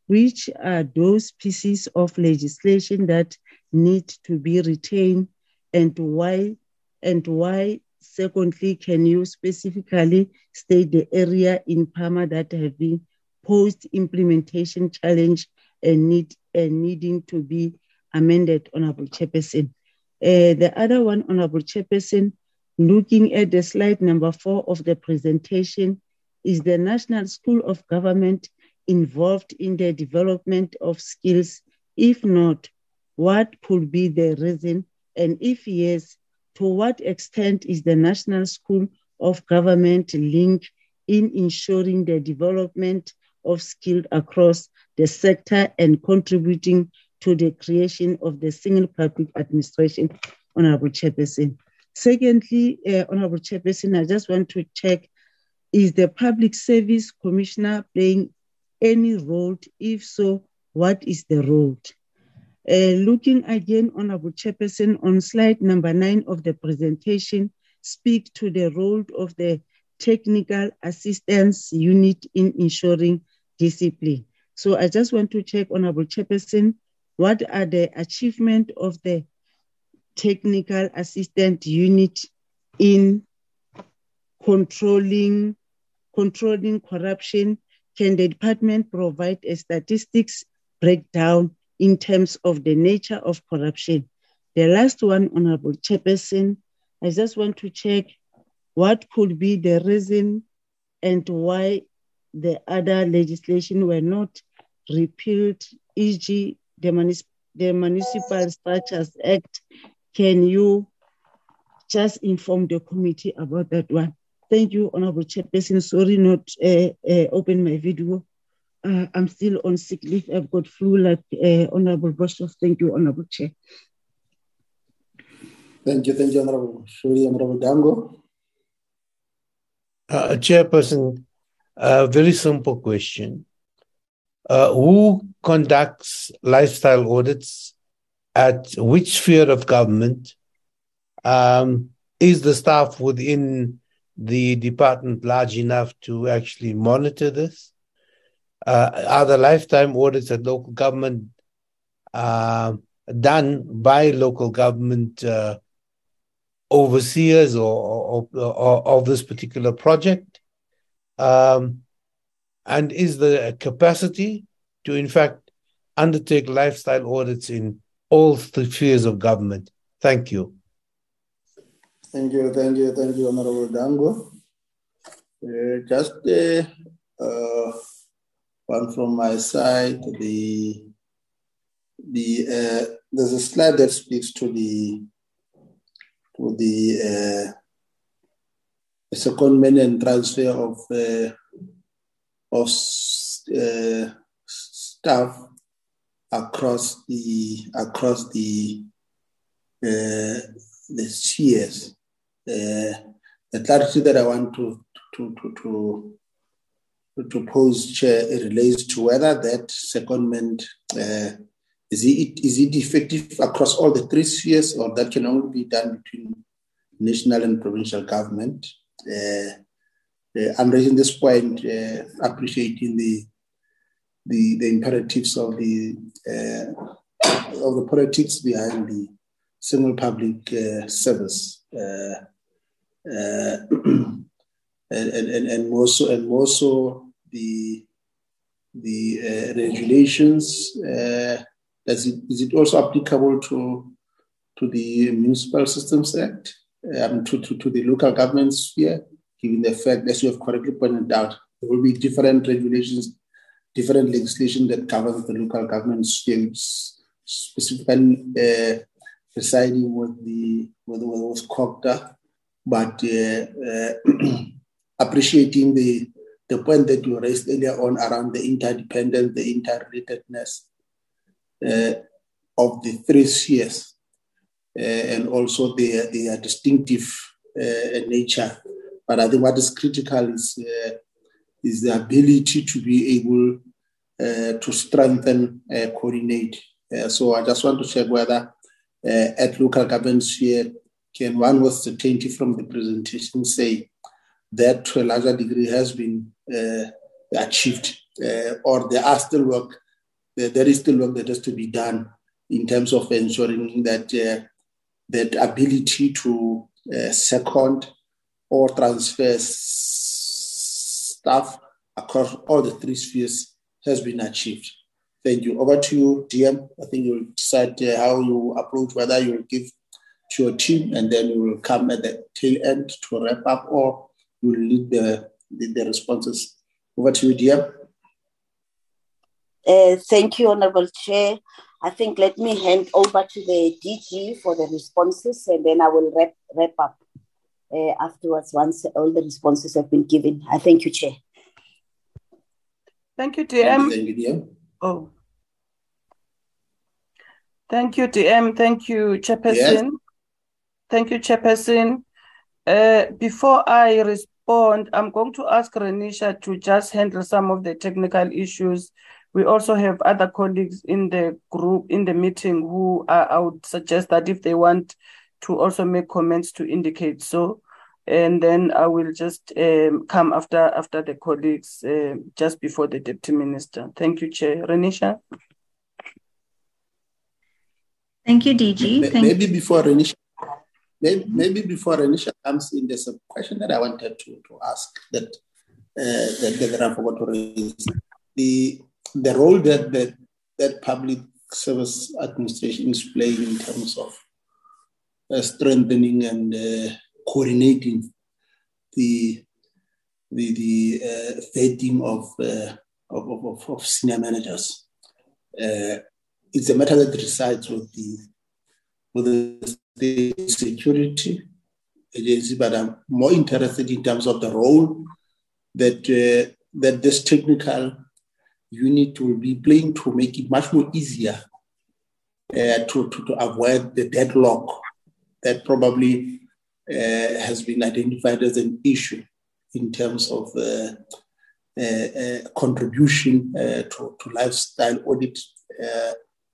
which are those pieces of legislation that need to be retained and why and why secondly can you specifically state the area in PAMA that have been post implementation challenge and need and needing to be amended, Honorable Chairperson. Uh, the other one, Honorable Chairperson, looking at the slide number four of the presentation, is the National School of Government involved in the development of skills? If not, what could be the reason? And if yes, to what extent is the National School of Government linked in ensuring the development of skills across the sector and contributing to the creation of the single public administration, Honorable Chairperson. Secondly, uh, Honorable Chairperson, I just want to check, is the Public Service Commissioner playing any role? If so, what is the role? Uh, looking again, Honorable Chairperson, on slide number nine of the presentation, speak to the role of the technical assistance unit in ensuring discipline. So I just want to check, Honorable Chairperson, what are the achievement of the technical assistant unit in controlling controlling corruption? Can the department provide a statistics breakdown in terms of the nature of corruption? The last one, Honorable Chairperson, I just want to check what could be the reason and why the other legislation were not repealed, e.g., the, municip- the Municipal Structures Act. Can you just inform the committee about that one? Thank you, Honorable Chairperson. Sorry not uh, uh, open my video. Uh, I'm still on sick leave. I've got flu like uh, Honorable Boshoff. Thank you, Honorable Chair. Thank you, thank you, Honorable Shuri, Honorable Dangor. Uh, Chairperson, a very simple question. Uh, who conducts lifestyle audits at which sphere of government? Um, is the staff within the department large enough to actually monitor this? Uh, are the lifetime audits at local government uh, done by local government uh, overseers or, or, or, of this particular project? Um, and is there a capacity to, in fact, undertake lifestyle audits in all the spheres of government? Thank you. Thank you, thank you, thank you, Honorable Dangor. Uh, just uh, uh, one from my side. The the uh, there's a slide that speaks to the to the uh, secondment and transfer of uh, of uh, staff across the across the uh, the spheres. Uh, the clarity that I want to to to to, to pose, Chair, relates to whether that secondment uh, is it is it effective across all the three spheres, or that can only be done between national and provincial government. Uh, uh, I'm raising this point, uh, appreciating the, the the imperatives of the uh, of the politics behind the single public uh, service, uh, uh, and, and and more so and more so the the regulations. Does it, is it also applicable to to the Municipal Systems Act, um, to, to, to the local government sphere, given the fact, as you have correctly pointed out, there will be different regulations, different legislation that covers the local government sphere, specifically uh, residing with the with, with COGTA, but uh, uh, appreciating the the point that you raised earlier on around the interdependence, the interrelatedness uh, of the three spheres, uh, and also their their distinctive uh, nature. But I think what is critical is uh, is the ability to be able to strengthen, coordinate. so I just want to check whether uh, at local governments here, can one with certainty from the presentation say that to a larger degree has been uh, achieved, uh, or there are still work, there is still work that has to be done in terms of ensuring that uh, that ability to uh, second or transfer staff across all the three spheres has been achieved. Thank you. Over to you, DM. I think you'll decide uh, how you approach, whether you'll give to your team and then you will come at the tail end to wrap up or you will lead the, lead the responses. Over to you, DM. Uh, thank you, Honorable Chair. I think let me hand over to the DG for the responses and then I will wrap, wrap up uh, afterwards once all the responses have been given. I thank you, Chair. Thank you, DM. Thank you, DM. Oh. Thank you, DM. Thank you, Chairperson. Yes. Thank you, Chairperson. Uh, before I respond, I'm going to ask Renisha to just handle some of the technical issues we also have other colleagues in the group in the meeting who are, I would suggest that if they want to also make comments to indicate so and then I will just um, come after after the colleagues uh, just before the deputy minister. Thank you, Chair. Renisha. Thank you, DG. Thank maybe before Renisha, maybe, maybe before Renisha comes in, there's a question that I wanted to, to ask that uh, that, that I forgot to raise. The the role that that, that public service administration is playing in terms of uh, strengthening and uh, coordinating the the, the uh, vetting of, uh, of, of, of, senior managers. Uh, it's a matter that resides with the with the state security agency, but I'm more interested in terms of the role that uh, that this technical unit will be playing to make it much more easier uh, to, to, to avoid the deadlock that probably has been identified as an issue in terms of uh, uh, contribution to, to, lifestyle audit,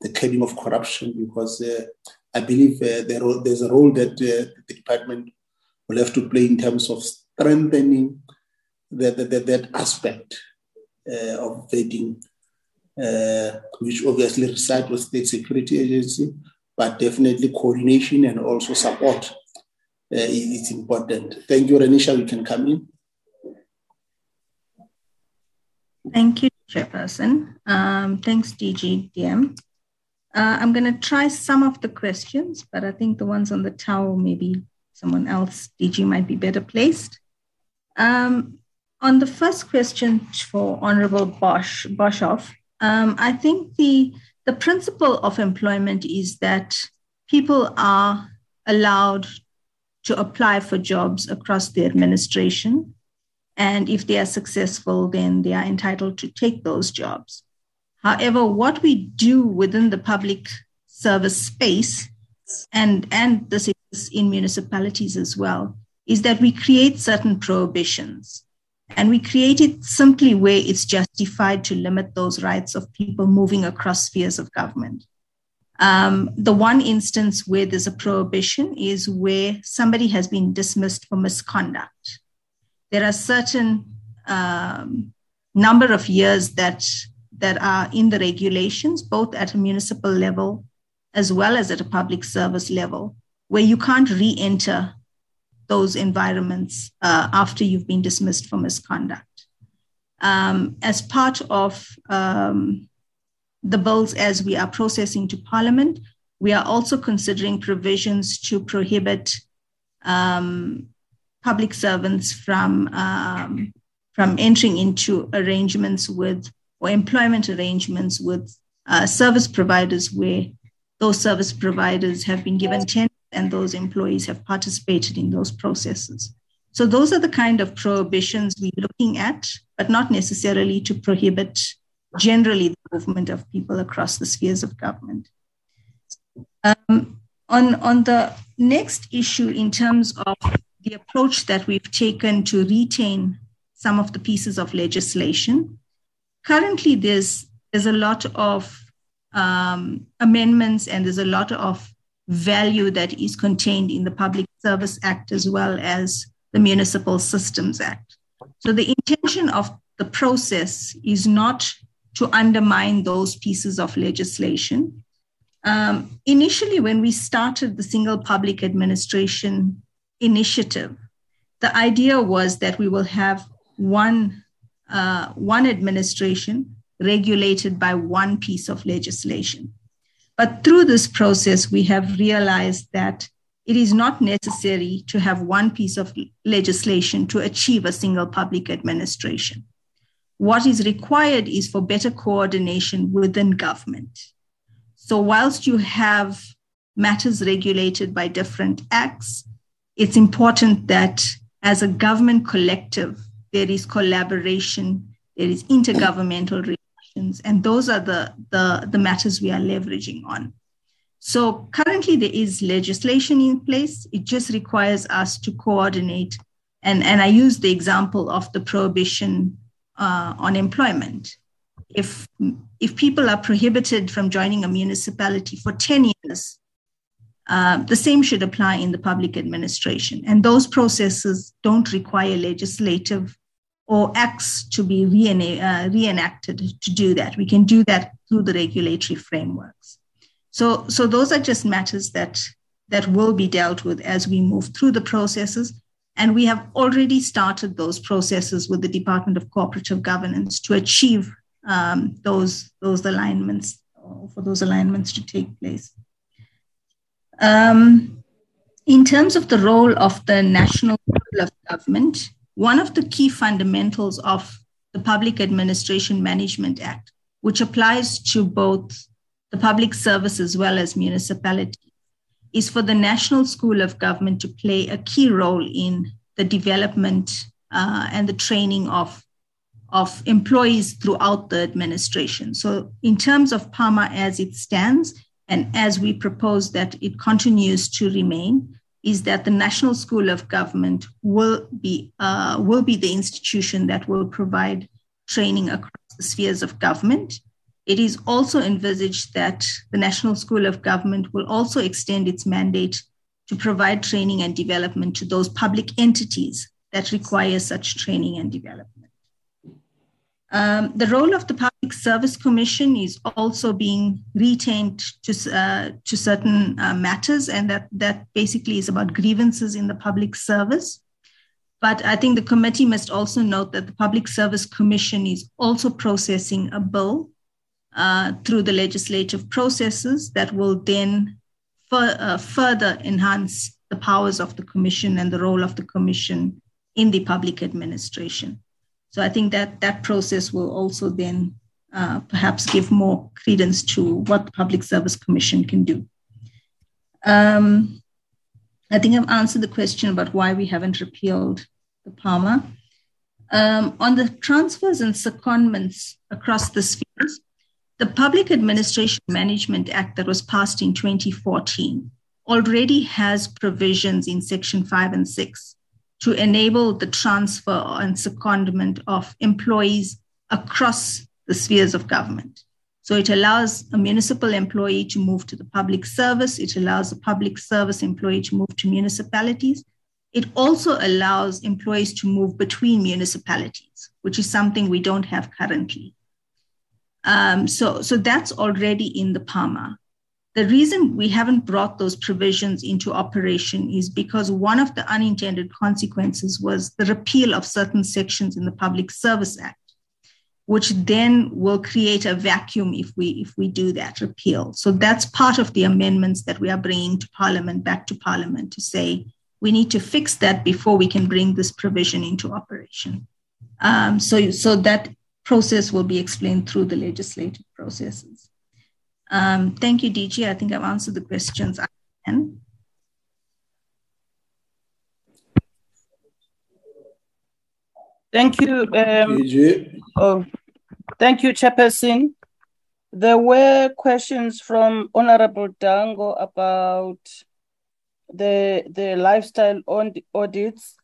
the curbing of corruption, because I believe there, there's a role that the department will have to play in terms of strengthening that, that, that aspect uh, of vetting, uh, which obviously resides with state security agency, but definitely coordination and also support uh, it's important. Thank you, Renisha. We can come in. Thank you, Chairperson. Um, thanks, DG DM. Uh, I'm going to try some of the questions, but I think the ones on the tower, maybe someone else, DG, might be better placed. Um, on the first question for Honorable Bosch, Boshoff, um, I think the, the principle of employment is that people are allowed to apply for jobs across the administration. And if they are successful, then they are entitled to take those jobs. However, what we do within the public service space, and, and this is in municipalities as well, is that we create certain prohibitions. And we create it simply where it's justified to limit those rights of people moving across spheres of government. Um, the one instance where there's a prohibition is where somebody has been dismissed for misconduct. There are certain um, number of years that that are in the regulations, both at a municipal level as well as at a public service level, where you can't re-enter those environments uh, after you've been dismissed for misconduct. Um, as part of um, the bills as we are processing to Parliament. We are also considering provisions to prohibit um, public servants from um, from entering into arrangements with or employment arrangements with uh, service providers where those service providers have been given tenders and those employees have participated in those processes. So those are the kind of prohibitions we're looking at, but not necessarily to prohibit generally the movement of people across the spheres of government. Um, on, on the next issue, in terms of the approach that we've taken to retain some of the pieces of legislation, currently there's, there's a lot of um, amendments and there's a lot of value that is contained in the Public Service Act as well as the Municipal Systems Act. So the intention of the process is not to undermine those pieces of legislation. Um, initially, when we started the Single Public Administration Initiative, the idea was that we will have one, uh, one administration regulated by one piece of legislation. But through this process, we have realized that it is not necessary to have one piece of legislation to achieve a single public administration. What is required is for better coordination within government. So, whilst you have matters regulated by different acts, it's important that as a government collective, there is collaboration, there is intergovernmental relations, and those are the, the, the matters we are leveraging on. So currently there is legislation in place. It just requires us to coordinate. And, and I use the example of the prohibition uh, on employment. if if people are prohibited from joining a municipality for 10 years, uh, the same should apply in the public administration. And those processes don't require legislative or acts to be uh, reenacted to do that. We can do that through the regulatory frameworks. So, so those are just matters that that will be dealt with as we move through the processes. And we have already started those processes with the Department of Cooperative Governance to achieve um, those, those alignments, for those alignments to take place. Um, in terms of the role of the National of Government, one of the key fundamentals of the Public Administration Management Act, which applies to both the public service as well as municipalities, is for the National School of Government to play a key role in the development uh, and the training of, of employees throughout the administration. So, in terms of PAMA as it stands, and as we propose that it continues to remain, is that the National School of Government will be, uh, will be the institution that will provide training across the spheres of government. It is also envisaged that the National School of Government will also extend its mandate to provide training and development to those public entities that require such training and development. Um, the role of the Public Service Commission is also being retained to, uh, to certain uh, matters, and that, that basically is about grievances in the public service. But I think the committee must also note that the Public Service Commission is also processing a bill uh, through the legislative processes that will then fur- uh, further enhance the powers of the commission and the role of the commission in the public administration. So I think that that process will also then uh, perhaps give more credence to what the Public Service Commission can do. Um, I think I've answered the question about why we haven't repealed the PAMA. Um, on the transfers and secondments across the spheres, the Public Administration Management Act that was passed in 2014 already has provisions in Section 5 and 6 to enable the transfer and secondment of employees across the spheres of government. So it allows a municipal employee to move to the public service. It allows a public service employee to move to municipalities. It also allows employees to move between municipalities, which is something we don't have currently. Um, so, so that's already in the PAMA. The reason we haven't brought those provisions into operation is because one of the unintended consequences was the repeal of certain sections in the Public Service Act, which then will create a vacuum if we if we do that repeal. So that's part of the amendments that we are bringing to Parliament back to Parliament to say we need to fix that before we can bring this provision into operation. Um, so so that process will be explained through the legislative processes. Um, thank you, DG. I think I've answered the questions I can. Thank you. Um, oh, thank you, Chairperson. There were questions from Honorable Dangor about the the lifestyle audits.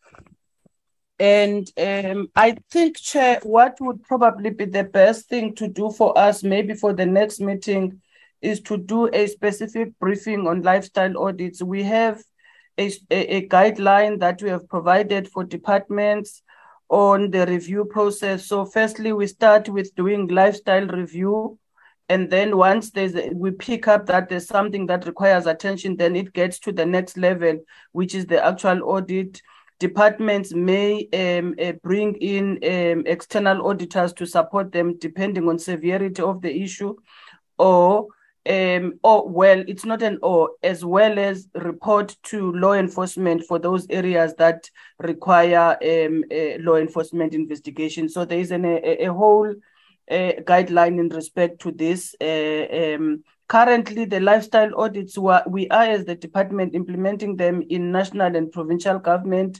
And um, I think, Chair, what would probably be the best thing to do for us, maybe for the next meeting, is to do a specific briefing on lifestyle audits. We have a, a, guideline that we have provided for departments on the review process. So, firstly, we start with doing lifestyle review. And then once there's a, we pick up that there's something that requires attention, then it gets to the next level, which is the actual audit. Departments may um, uh, bring in um, external auditors to support them depending on severity of the issue, or um, or well, it's not an or, as well as report to law enforcement for those areas that require um, law enforcement investigation. So there is an, a, a whole uh, guideline in respect to this. Currently, the lifestyle audits, we are as the department implementing them in national and provincial government.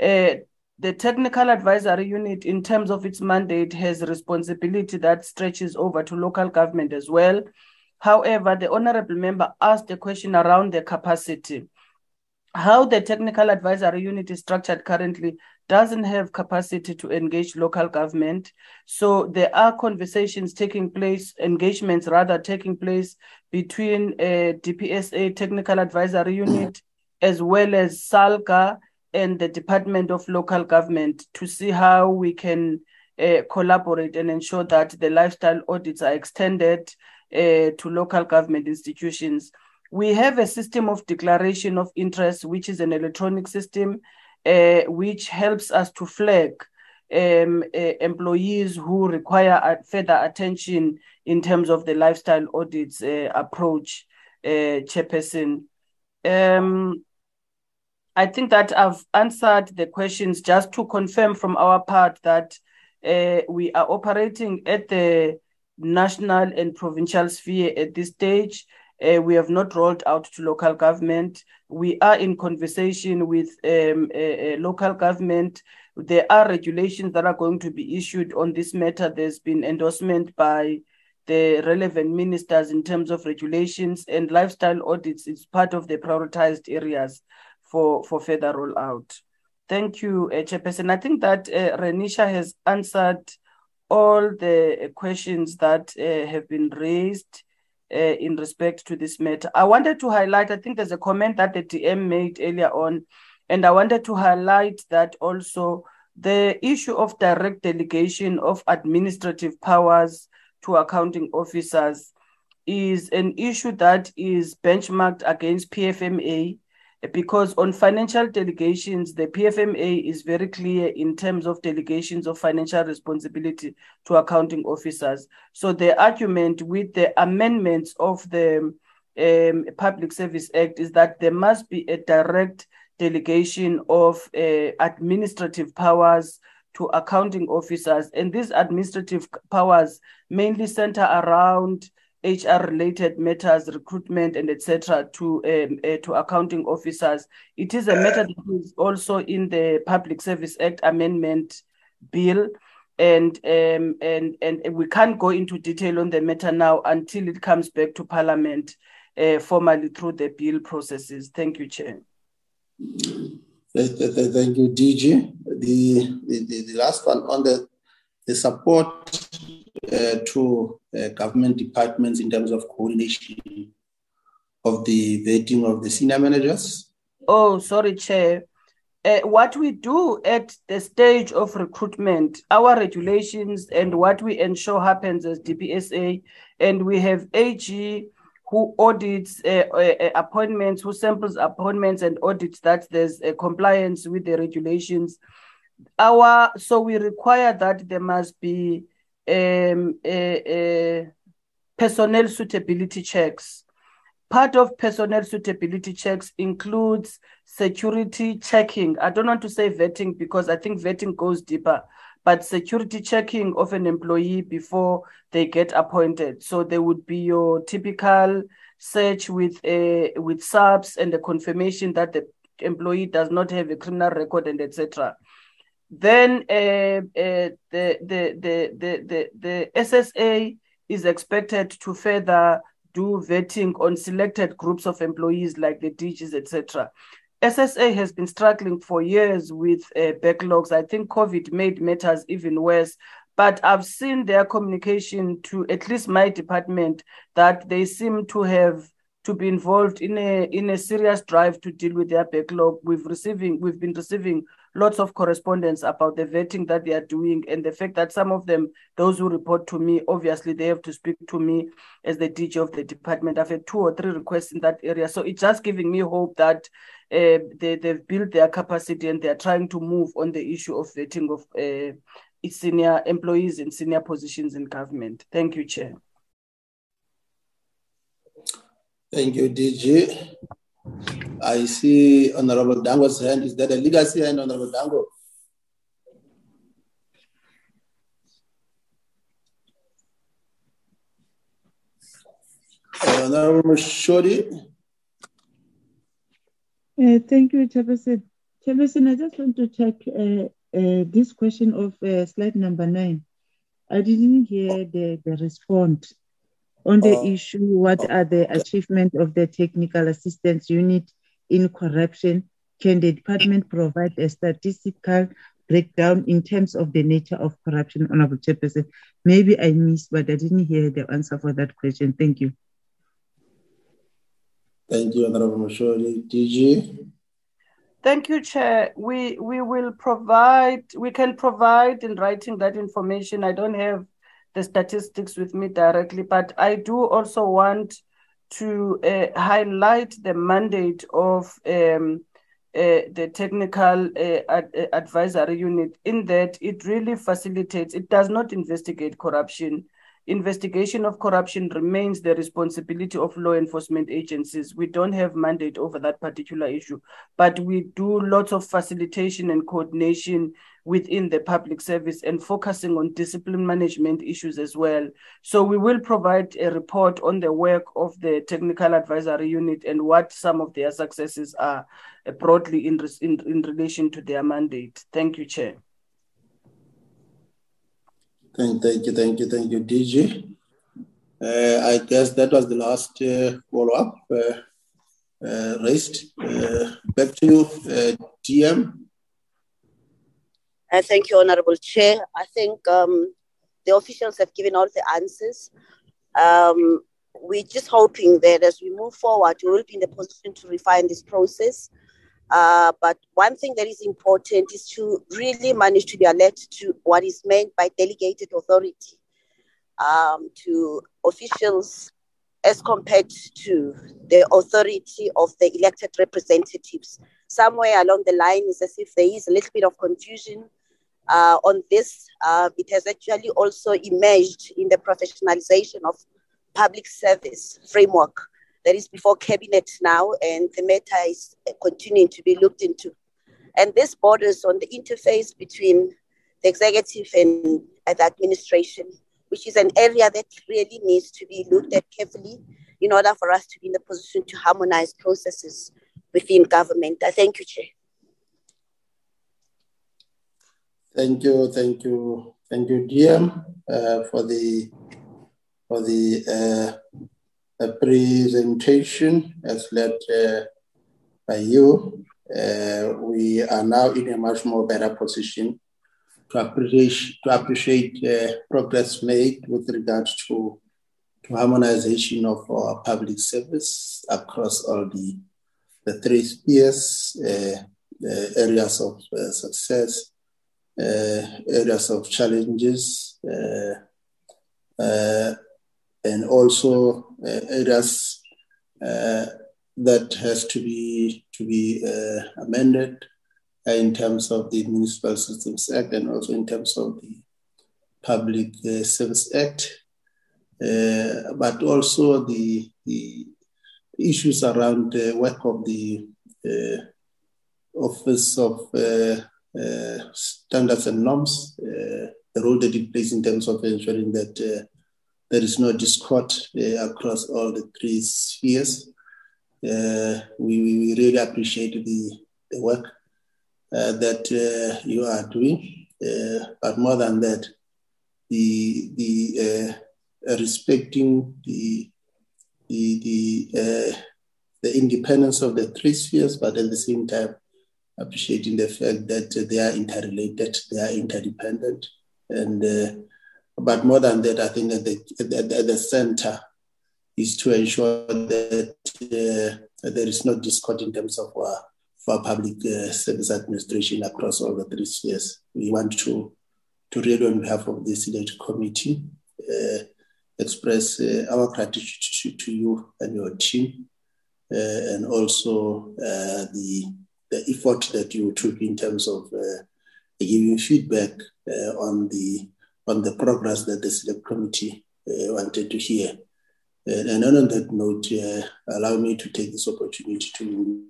Uh, the technical advisory unit, in terms of its mandate, has responsibility that stretches over to local government as well. However, the honorable member asked a question around the capacity. How the technical advisory unit is structured currently, doesn't have capacity to engage local government. So there are conversations taking place, engagements rather taking place between uh, DPSA Technical Advisory Unit as well as SALGA and the Department of Local Government to see how we can uh, collaborate and ensure that the lifestyle audits are extended uh, to local government institutions. We have a system of declaration of interest, which is an electronic system, which helps us to flag um, uh, employees who require further attention in terms of the lifestyle audits uh, approach, uh, Chairperson. Um, I think that I've answered the questions just to confirm from our part that uh, we are operating at the national and provincial sphere at this stage. Uh, we have not rolled out to local government. We are in conversation with um, local government. There are regulations that are going to be issued on this matter. There's been endorsement by the relevant ministers in terms of regulations and lifestyle audits is part of the prioritized areas for, for further rollout. Thank you, uh, Chairperson. I think that uh, Renisha has answered all the questions that uh, have been raised uh, in respect to this matter. I wanted to highlight, I think there's a comment that the DM made earlier on, and I wanted to highlight that also the issue of direct delegation of administrative powers to accounting officers is an issue that is benchmarked against PFMA because on financial delegations, the PFMA is very clear in terms of delegations of financial responsibility to accounting officers. So the argument with the amendments of the um, Public Service Act is that there must be a direct delegation of uh, administrative powers to accounting officers. And these administrative powers mainly center around HR related matters, recruitment, and etc. to um, uh, to accounting officers. It is a matter that is also in the Public Service Act Amendment Bill, and um, and and we can't go into detail on the matter now until it comes back to Parliament uh, formally through the bill processes. Thank you, Chair. Thank you, DG. The, the, the last one on the the support to uh, government departments in terms of coordination of the vetting of the senior managers? Oh, sorry, Chair. Uh, what we do at the stage of recruitment, our regulations and what we ensure happens as DPSA, and we have AG who audits uh, uh, appointments, who samples appointments and audits that there's compliance with the regulations. Our so we require that there must be um, uh, uh, personnel suitability checks. Part of personnel suitability checks includes security checking. I don't want to say vetting because I think vetting goes deeper, but security checking of an employee before they get appointed. So there would be your typical search with uh, a with SAPS and the confirmation that the employee does not have a criminal record and etc. Then uh, uh, the, the, the, the, the, the SSA is expected to further do vetting on selected groups of employees like the DGs, etc. SSA has been struggling for years with uh, backlogs. I think COVID made matters even worse. But I've seen their communication to at least my department that they seem to have to be involved in a in a serious drive to deal with their backlog. We've receiving we've been receiving lots of correspondence about the vetting that they are doing and the fact that some of them, those who report to me, obviously they have to speak to me as the DG of the department. I've had two or three requests in that area. So it's just giving me hope that uh, they, they've built their capacity and they're trying to move on the issue of vetting of uh, senior employees in senior positions in government. Thank you, Chair. Thank you, DG. I see Honorable Dangor's hand. Is that a legacy hand, Honorable Dangor? Uh, Honorable Shodi. Uh, thank you, Chairperson. Chairperson, I just want to check uh, uh, this question of uh, slide number nine. I didn't hear the, the response on the uh, issue. What are the achievements of the technical assistance unit in corruption? Can the department provide a statistical breakdown in terms of the nature of corruption, Honorable Chairperson. Maybe I missed, but I didn't hear the answer for that question. Thank you. Thank you, Honorable Mashori. DG? Thank you, Chair. We we will provide, we can provide in writing that information. I don't have the statistics with me directly, but I do also want to uh, highlight the mandate of um, uh, the technical uh, ad uh, advisory unit in that it really facilitates, it does not investigate corruption. Investigation of corruption remains the responsibility of law enforcement agencies. We don't have mandate over that particular issue, but we do lots of facilitation and coordination within the public service and focusing on discipline management issues as well. So we will provide a report on the work of the technical advisory unit and what some of their successes are uh, broadly in, in, in relation to their mandate. Thank you, Chair. Thank, thank you, thank you, thank you, DG. Uh, I guess that was the last uh, follow-up uh, uh raised. Uh, back to you, DM. Uh, thank you, Honorable Chair. I think um, the officials have given all the answers. Um, we're just hoping that as we move forward, we will be in the position to refine this process. Uh, but one thing that is important is to really manage to be alert to what is meant by delegated authority um, to officials as compared to the authority of the elected representatives. Somewhere along the line, it's as if there is a little bit of confusion uh, on this. Uh, it has actually also emerged in the professionalization of public service framework that is before cabinet now, and the matter is continuing to be looked into. And this borders on the interface between the executive and the administration, which is an area that really needs to be looked at carefully in order for us to be in the position to harmonize processes within government. I thank you, Chair. Thank you, thank you, thank you, DM, uh, for the for the uh, presentation as led uh, by you. Uh, we are now in a much more better position to appreciate to appreciate uh, progress made with regards to to harmonization of our public service across all the the three spheres, uh, areas of success areas of challenges uh, uh, and also areas that has to be to be amended in terms of the Municipal Systems Act and also in terms of the Public Service Act, but also the, the issues around the work of the Office of uh, uh, standards and norms, uh, the role that it plays in terms of ensuring that uh, there is no discord across all the three spheres. we, we really appreciate the, the work that you are doing, but more than that, the the uh, respecting the the the, uh, the independence of the three spheres, but at the same time appreciating the fact that they are interrelated, they are interdependent. And uh, but more than that, I think that the, the, the center is to ensure that uh, there is no discord in terms of our, our public uh, service administration across all the three spheres. We want to, to really, on behalf of the select committee, uh, express uh, our gratitude to, to, you and your team, uh, and also the the effort that you took in terms of uh, giving feedback uh, on the on the progress that the select committee uh, wanted to hear. And, on that note, allow me to take this opportunity to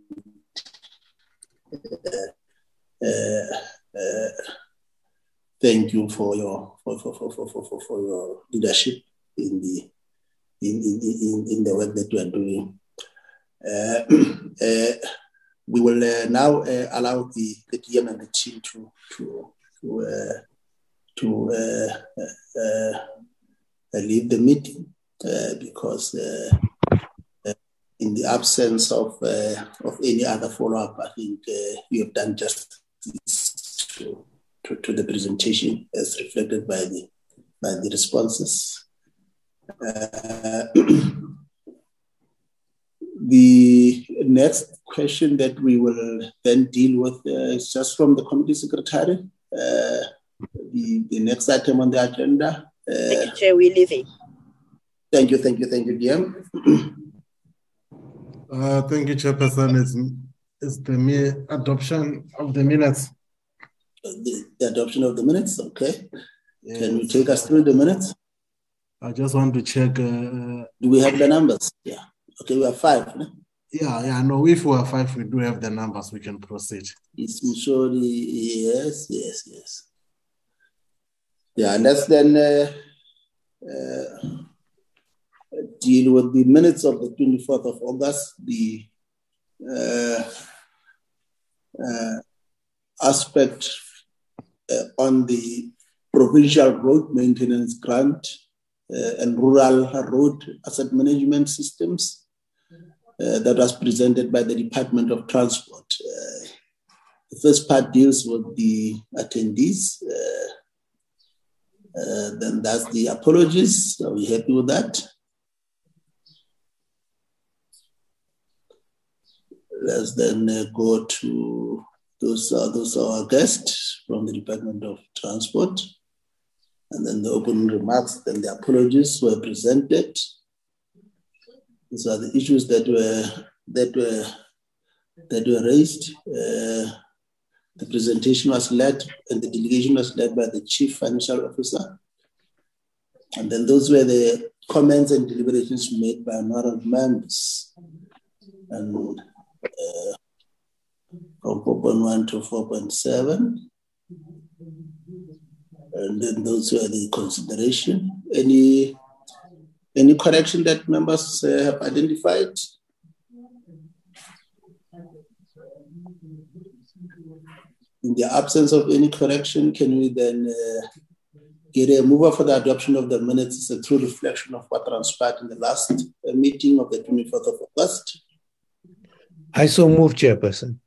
thank you for your for, for, for, for, for, your leadership in the in, in, in, in the work that you are doing. Uh, uh, we will uh, now uh, allow the, the DM and the team to to to uh, to uh, uh, uh, leave the meeting because in the absence of of any other follow up, I think you have done justice to to, to, the presentation as reflected by the by the responses. Uh, the next question that we will then deal with uh, is just from the committee secretary. Uh, the, the next item on the agenda. Thank you, Chair. We're leaving. Thank you, thank you, thank you, DM. uh, thank you, Chairperson. It's, it's the mere adoption of the minutes. The, the adoption of the minutes, okay. Yes. Can you take us through the minutes? I just want to check. Uh, do we have the numbers? Yeah. Okay, we are five. No? Yeah, yeah, no, if we are five, we do have the numbers, we can proceed. It's Mishori, yes, yes, yes. Yeah, let's then uh, uh, deal with the minutes of the 24th of August, the uh, uh aspect uh, on the provincial road maintenance grant uh, and rural road asset management systems that was presented by the Department of Transport. the first part deals with the attendees. Uh, then that's the apologies. Are we happy with that? Let's then uh, go to those are those are our guests from the Department of Transport. And then the opening remarks, then the apologies were presented. These are the issues that were that were that were raised. Uh, the presentation was led and the delegation was led by the chief financial officer. And then those were the comments and deliberations made by honorable members. And uh, from 4.1 to 4.7. And then those were the consideration. Any any correction that members uh, have identified? In the absence of any correction, can we then uh, get a mover for the adoption of the minutes? It's a true reflection of what transpired in the last uh, meeting of the 24th of August. I so move, Chairperson.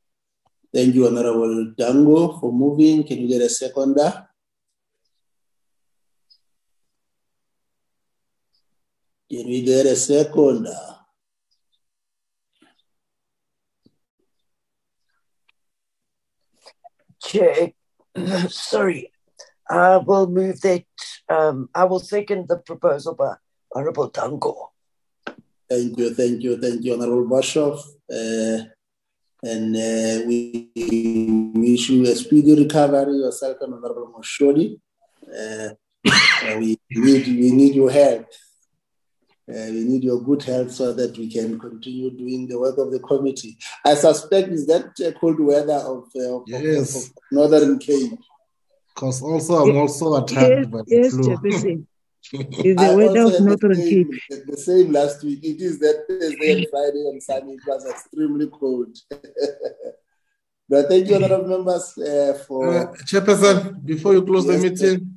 Thank you, Honorable Dangor, for moving. Can you get a seconder? Can we get a second? Chair, sorry, I will move that. Um, I will second the proposal by Honorable Dangor. Thank you, thank you, thank you, Honorable Boshoff. Uh, and uh, we wish you a speedy recovery, yourself and Honorable Moshodi. Uh, we, need, we need your help. Uh, we need your good health so that we can continue doing the work of the committee. I suspect is that uh, cold weather of, uh, of, yes. of, of Northern Cape. Because also I'm also attacked yes, by yes, the flu. It's the weather of Northern same, Cape. The same last week. It is that Thursday and Friday and Sunday. It was extremely cold. but thank you, honorable members, uh, for. Uh, Chairperson, before you close Yes, the meeting,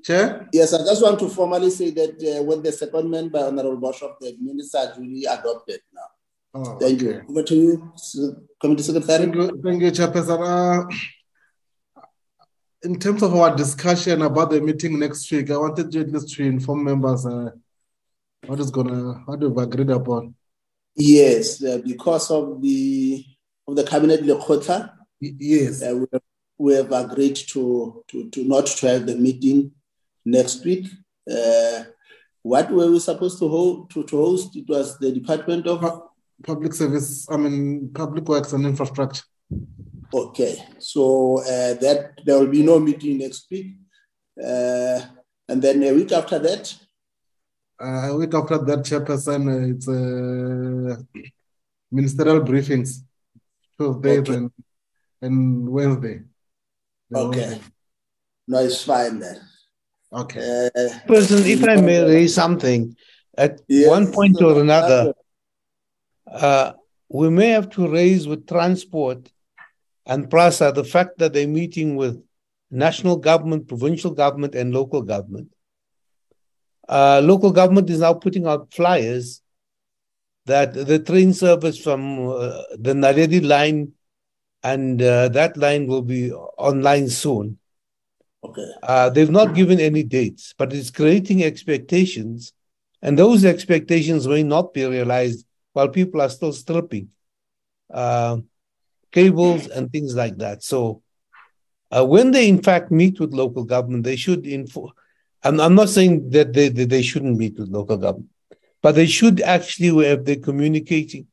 Chair? Yes, I just want to formally say that uh, with the secondment by Honorable Bishop, the minutes are duly adopted now. Oh, Thank okay. you. Over to you, Committee Secretary. Thank you, thank you, Chairperson. Uh, in terms of our discussion about the meeting next week, I wanted you at least to inform members uh, what is gonna, what we've agreed upon. Yes, uh, because of the of the cabinet lekgotla, yes, uh, we, have, we have agreed to, to to not to have the meeting next week. Uh, what were we supposed to hold to, to host? It was the Department of Public Service, I mean, Public Works and Infrastructure. Okay, so uh, that there will be no meeting next week, uh, and then a week after that, Uh, a week after that, Chairperson, uh, it's uh, ministerial briefings, Tuesday Okay. and, and Wednesday. Okay, Wednesday. no, it's fine then. Okay. Uh, Person, if I may raise something, at Yes, one point or another, uh, we may have to raise with transport and PRASA the fact that they're meeting with national government, provincial government, and local government. Uh, local government is now putting out flyers that the train service from uh, the Naredi line and uh, that line will be online soon. Okay. Uh, they've not given any dates, but it's creating expectations, and those expectations may not be realized while people are still stripping uh, cables and things like that. So, uh, when they in fact meet with local government, they should inform. I'm, I'm not saying that they, that they shouldn't meet with local government, but they should actually, if they're communicating,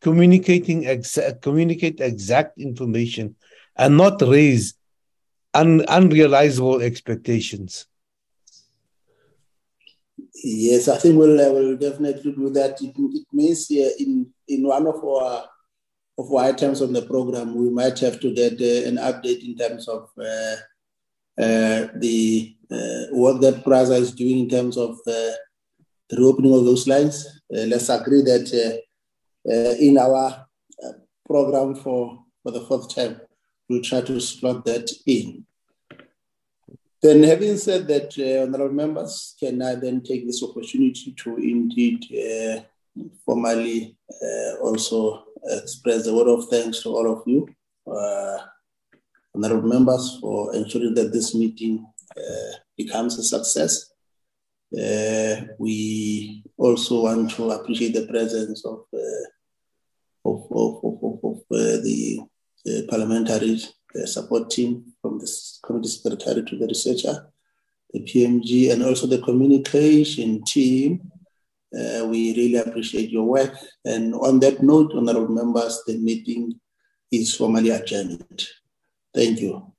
communicating exact, communicate exact information, and not raise un, unrealizable expectations. Yes, I think we'll, uh, we'll definitely do that. It, it means in in one of our of our items on the program, we might have to get uh, an update in terms of uh, uh, the uh, what that PRASA is doing in terms of the reopening of those lines. let's agree that in our program for, for the fourth term, we'll try to slot that in. Then, having said that, uh, honorable members, can I then take this opportunity to indeed uh, formally uh, also express a word of thanks to all of you, uh, honorable members, for ensuring that this meeting uh, becomes a success. Uh, we also want to appreciate the presence of, of, of, of, of the parliamentary support team from the committee secretary to the researcher, the PMG, and also the communication team. Uh, we really appreciate your work. And on that note, honorable members, the meeting is formally adjourned. Thank you.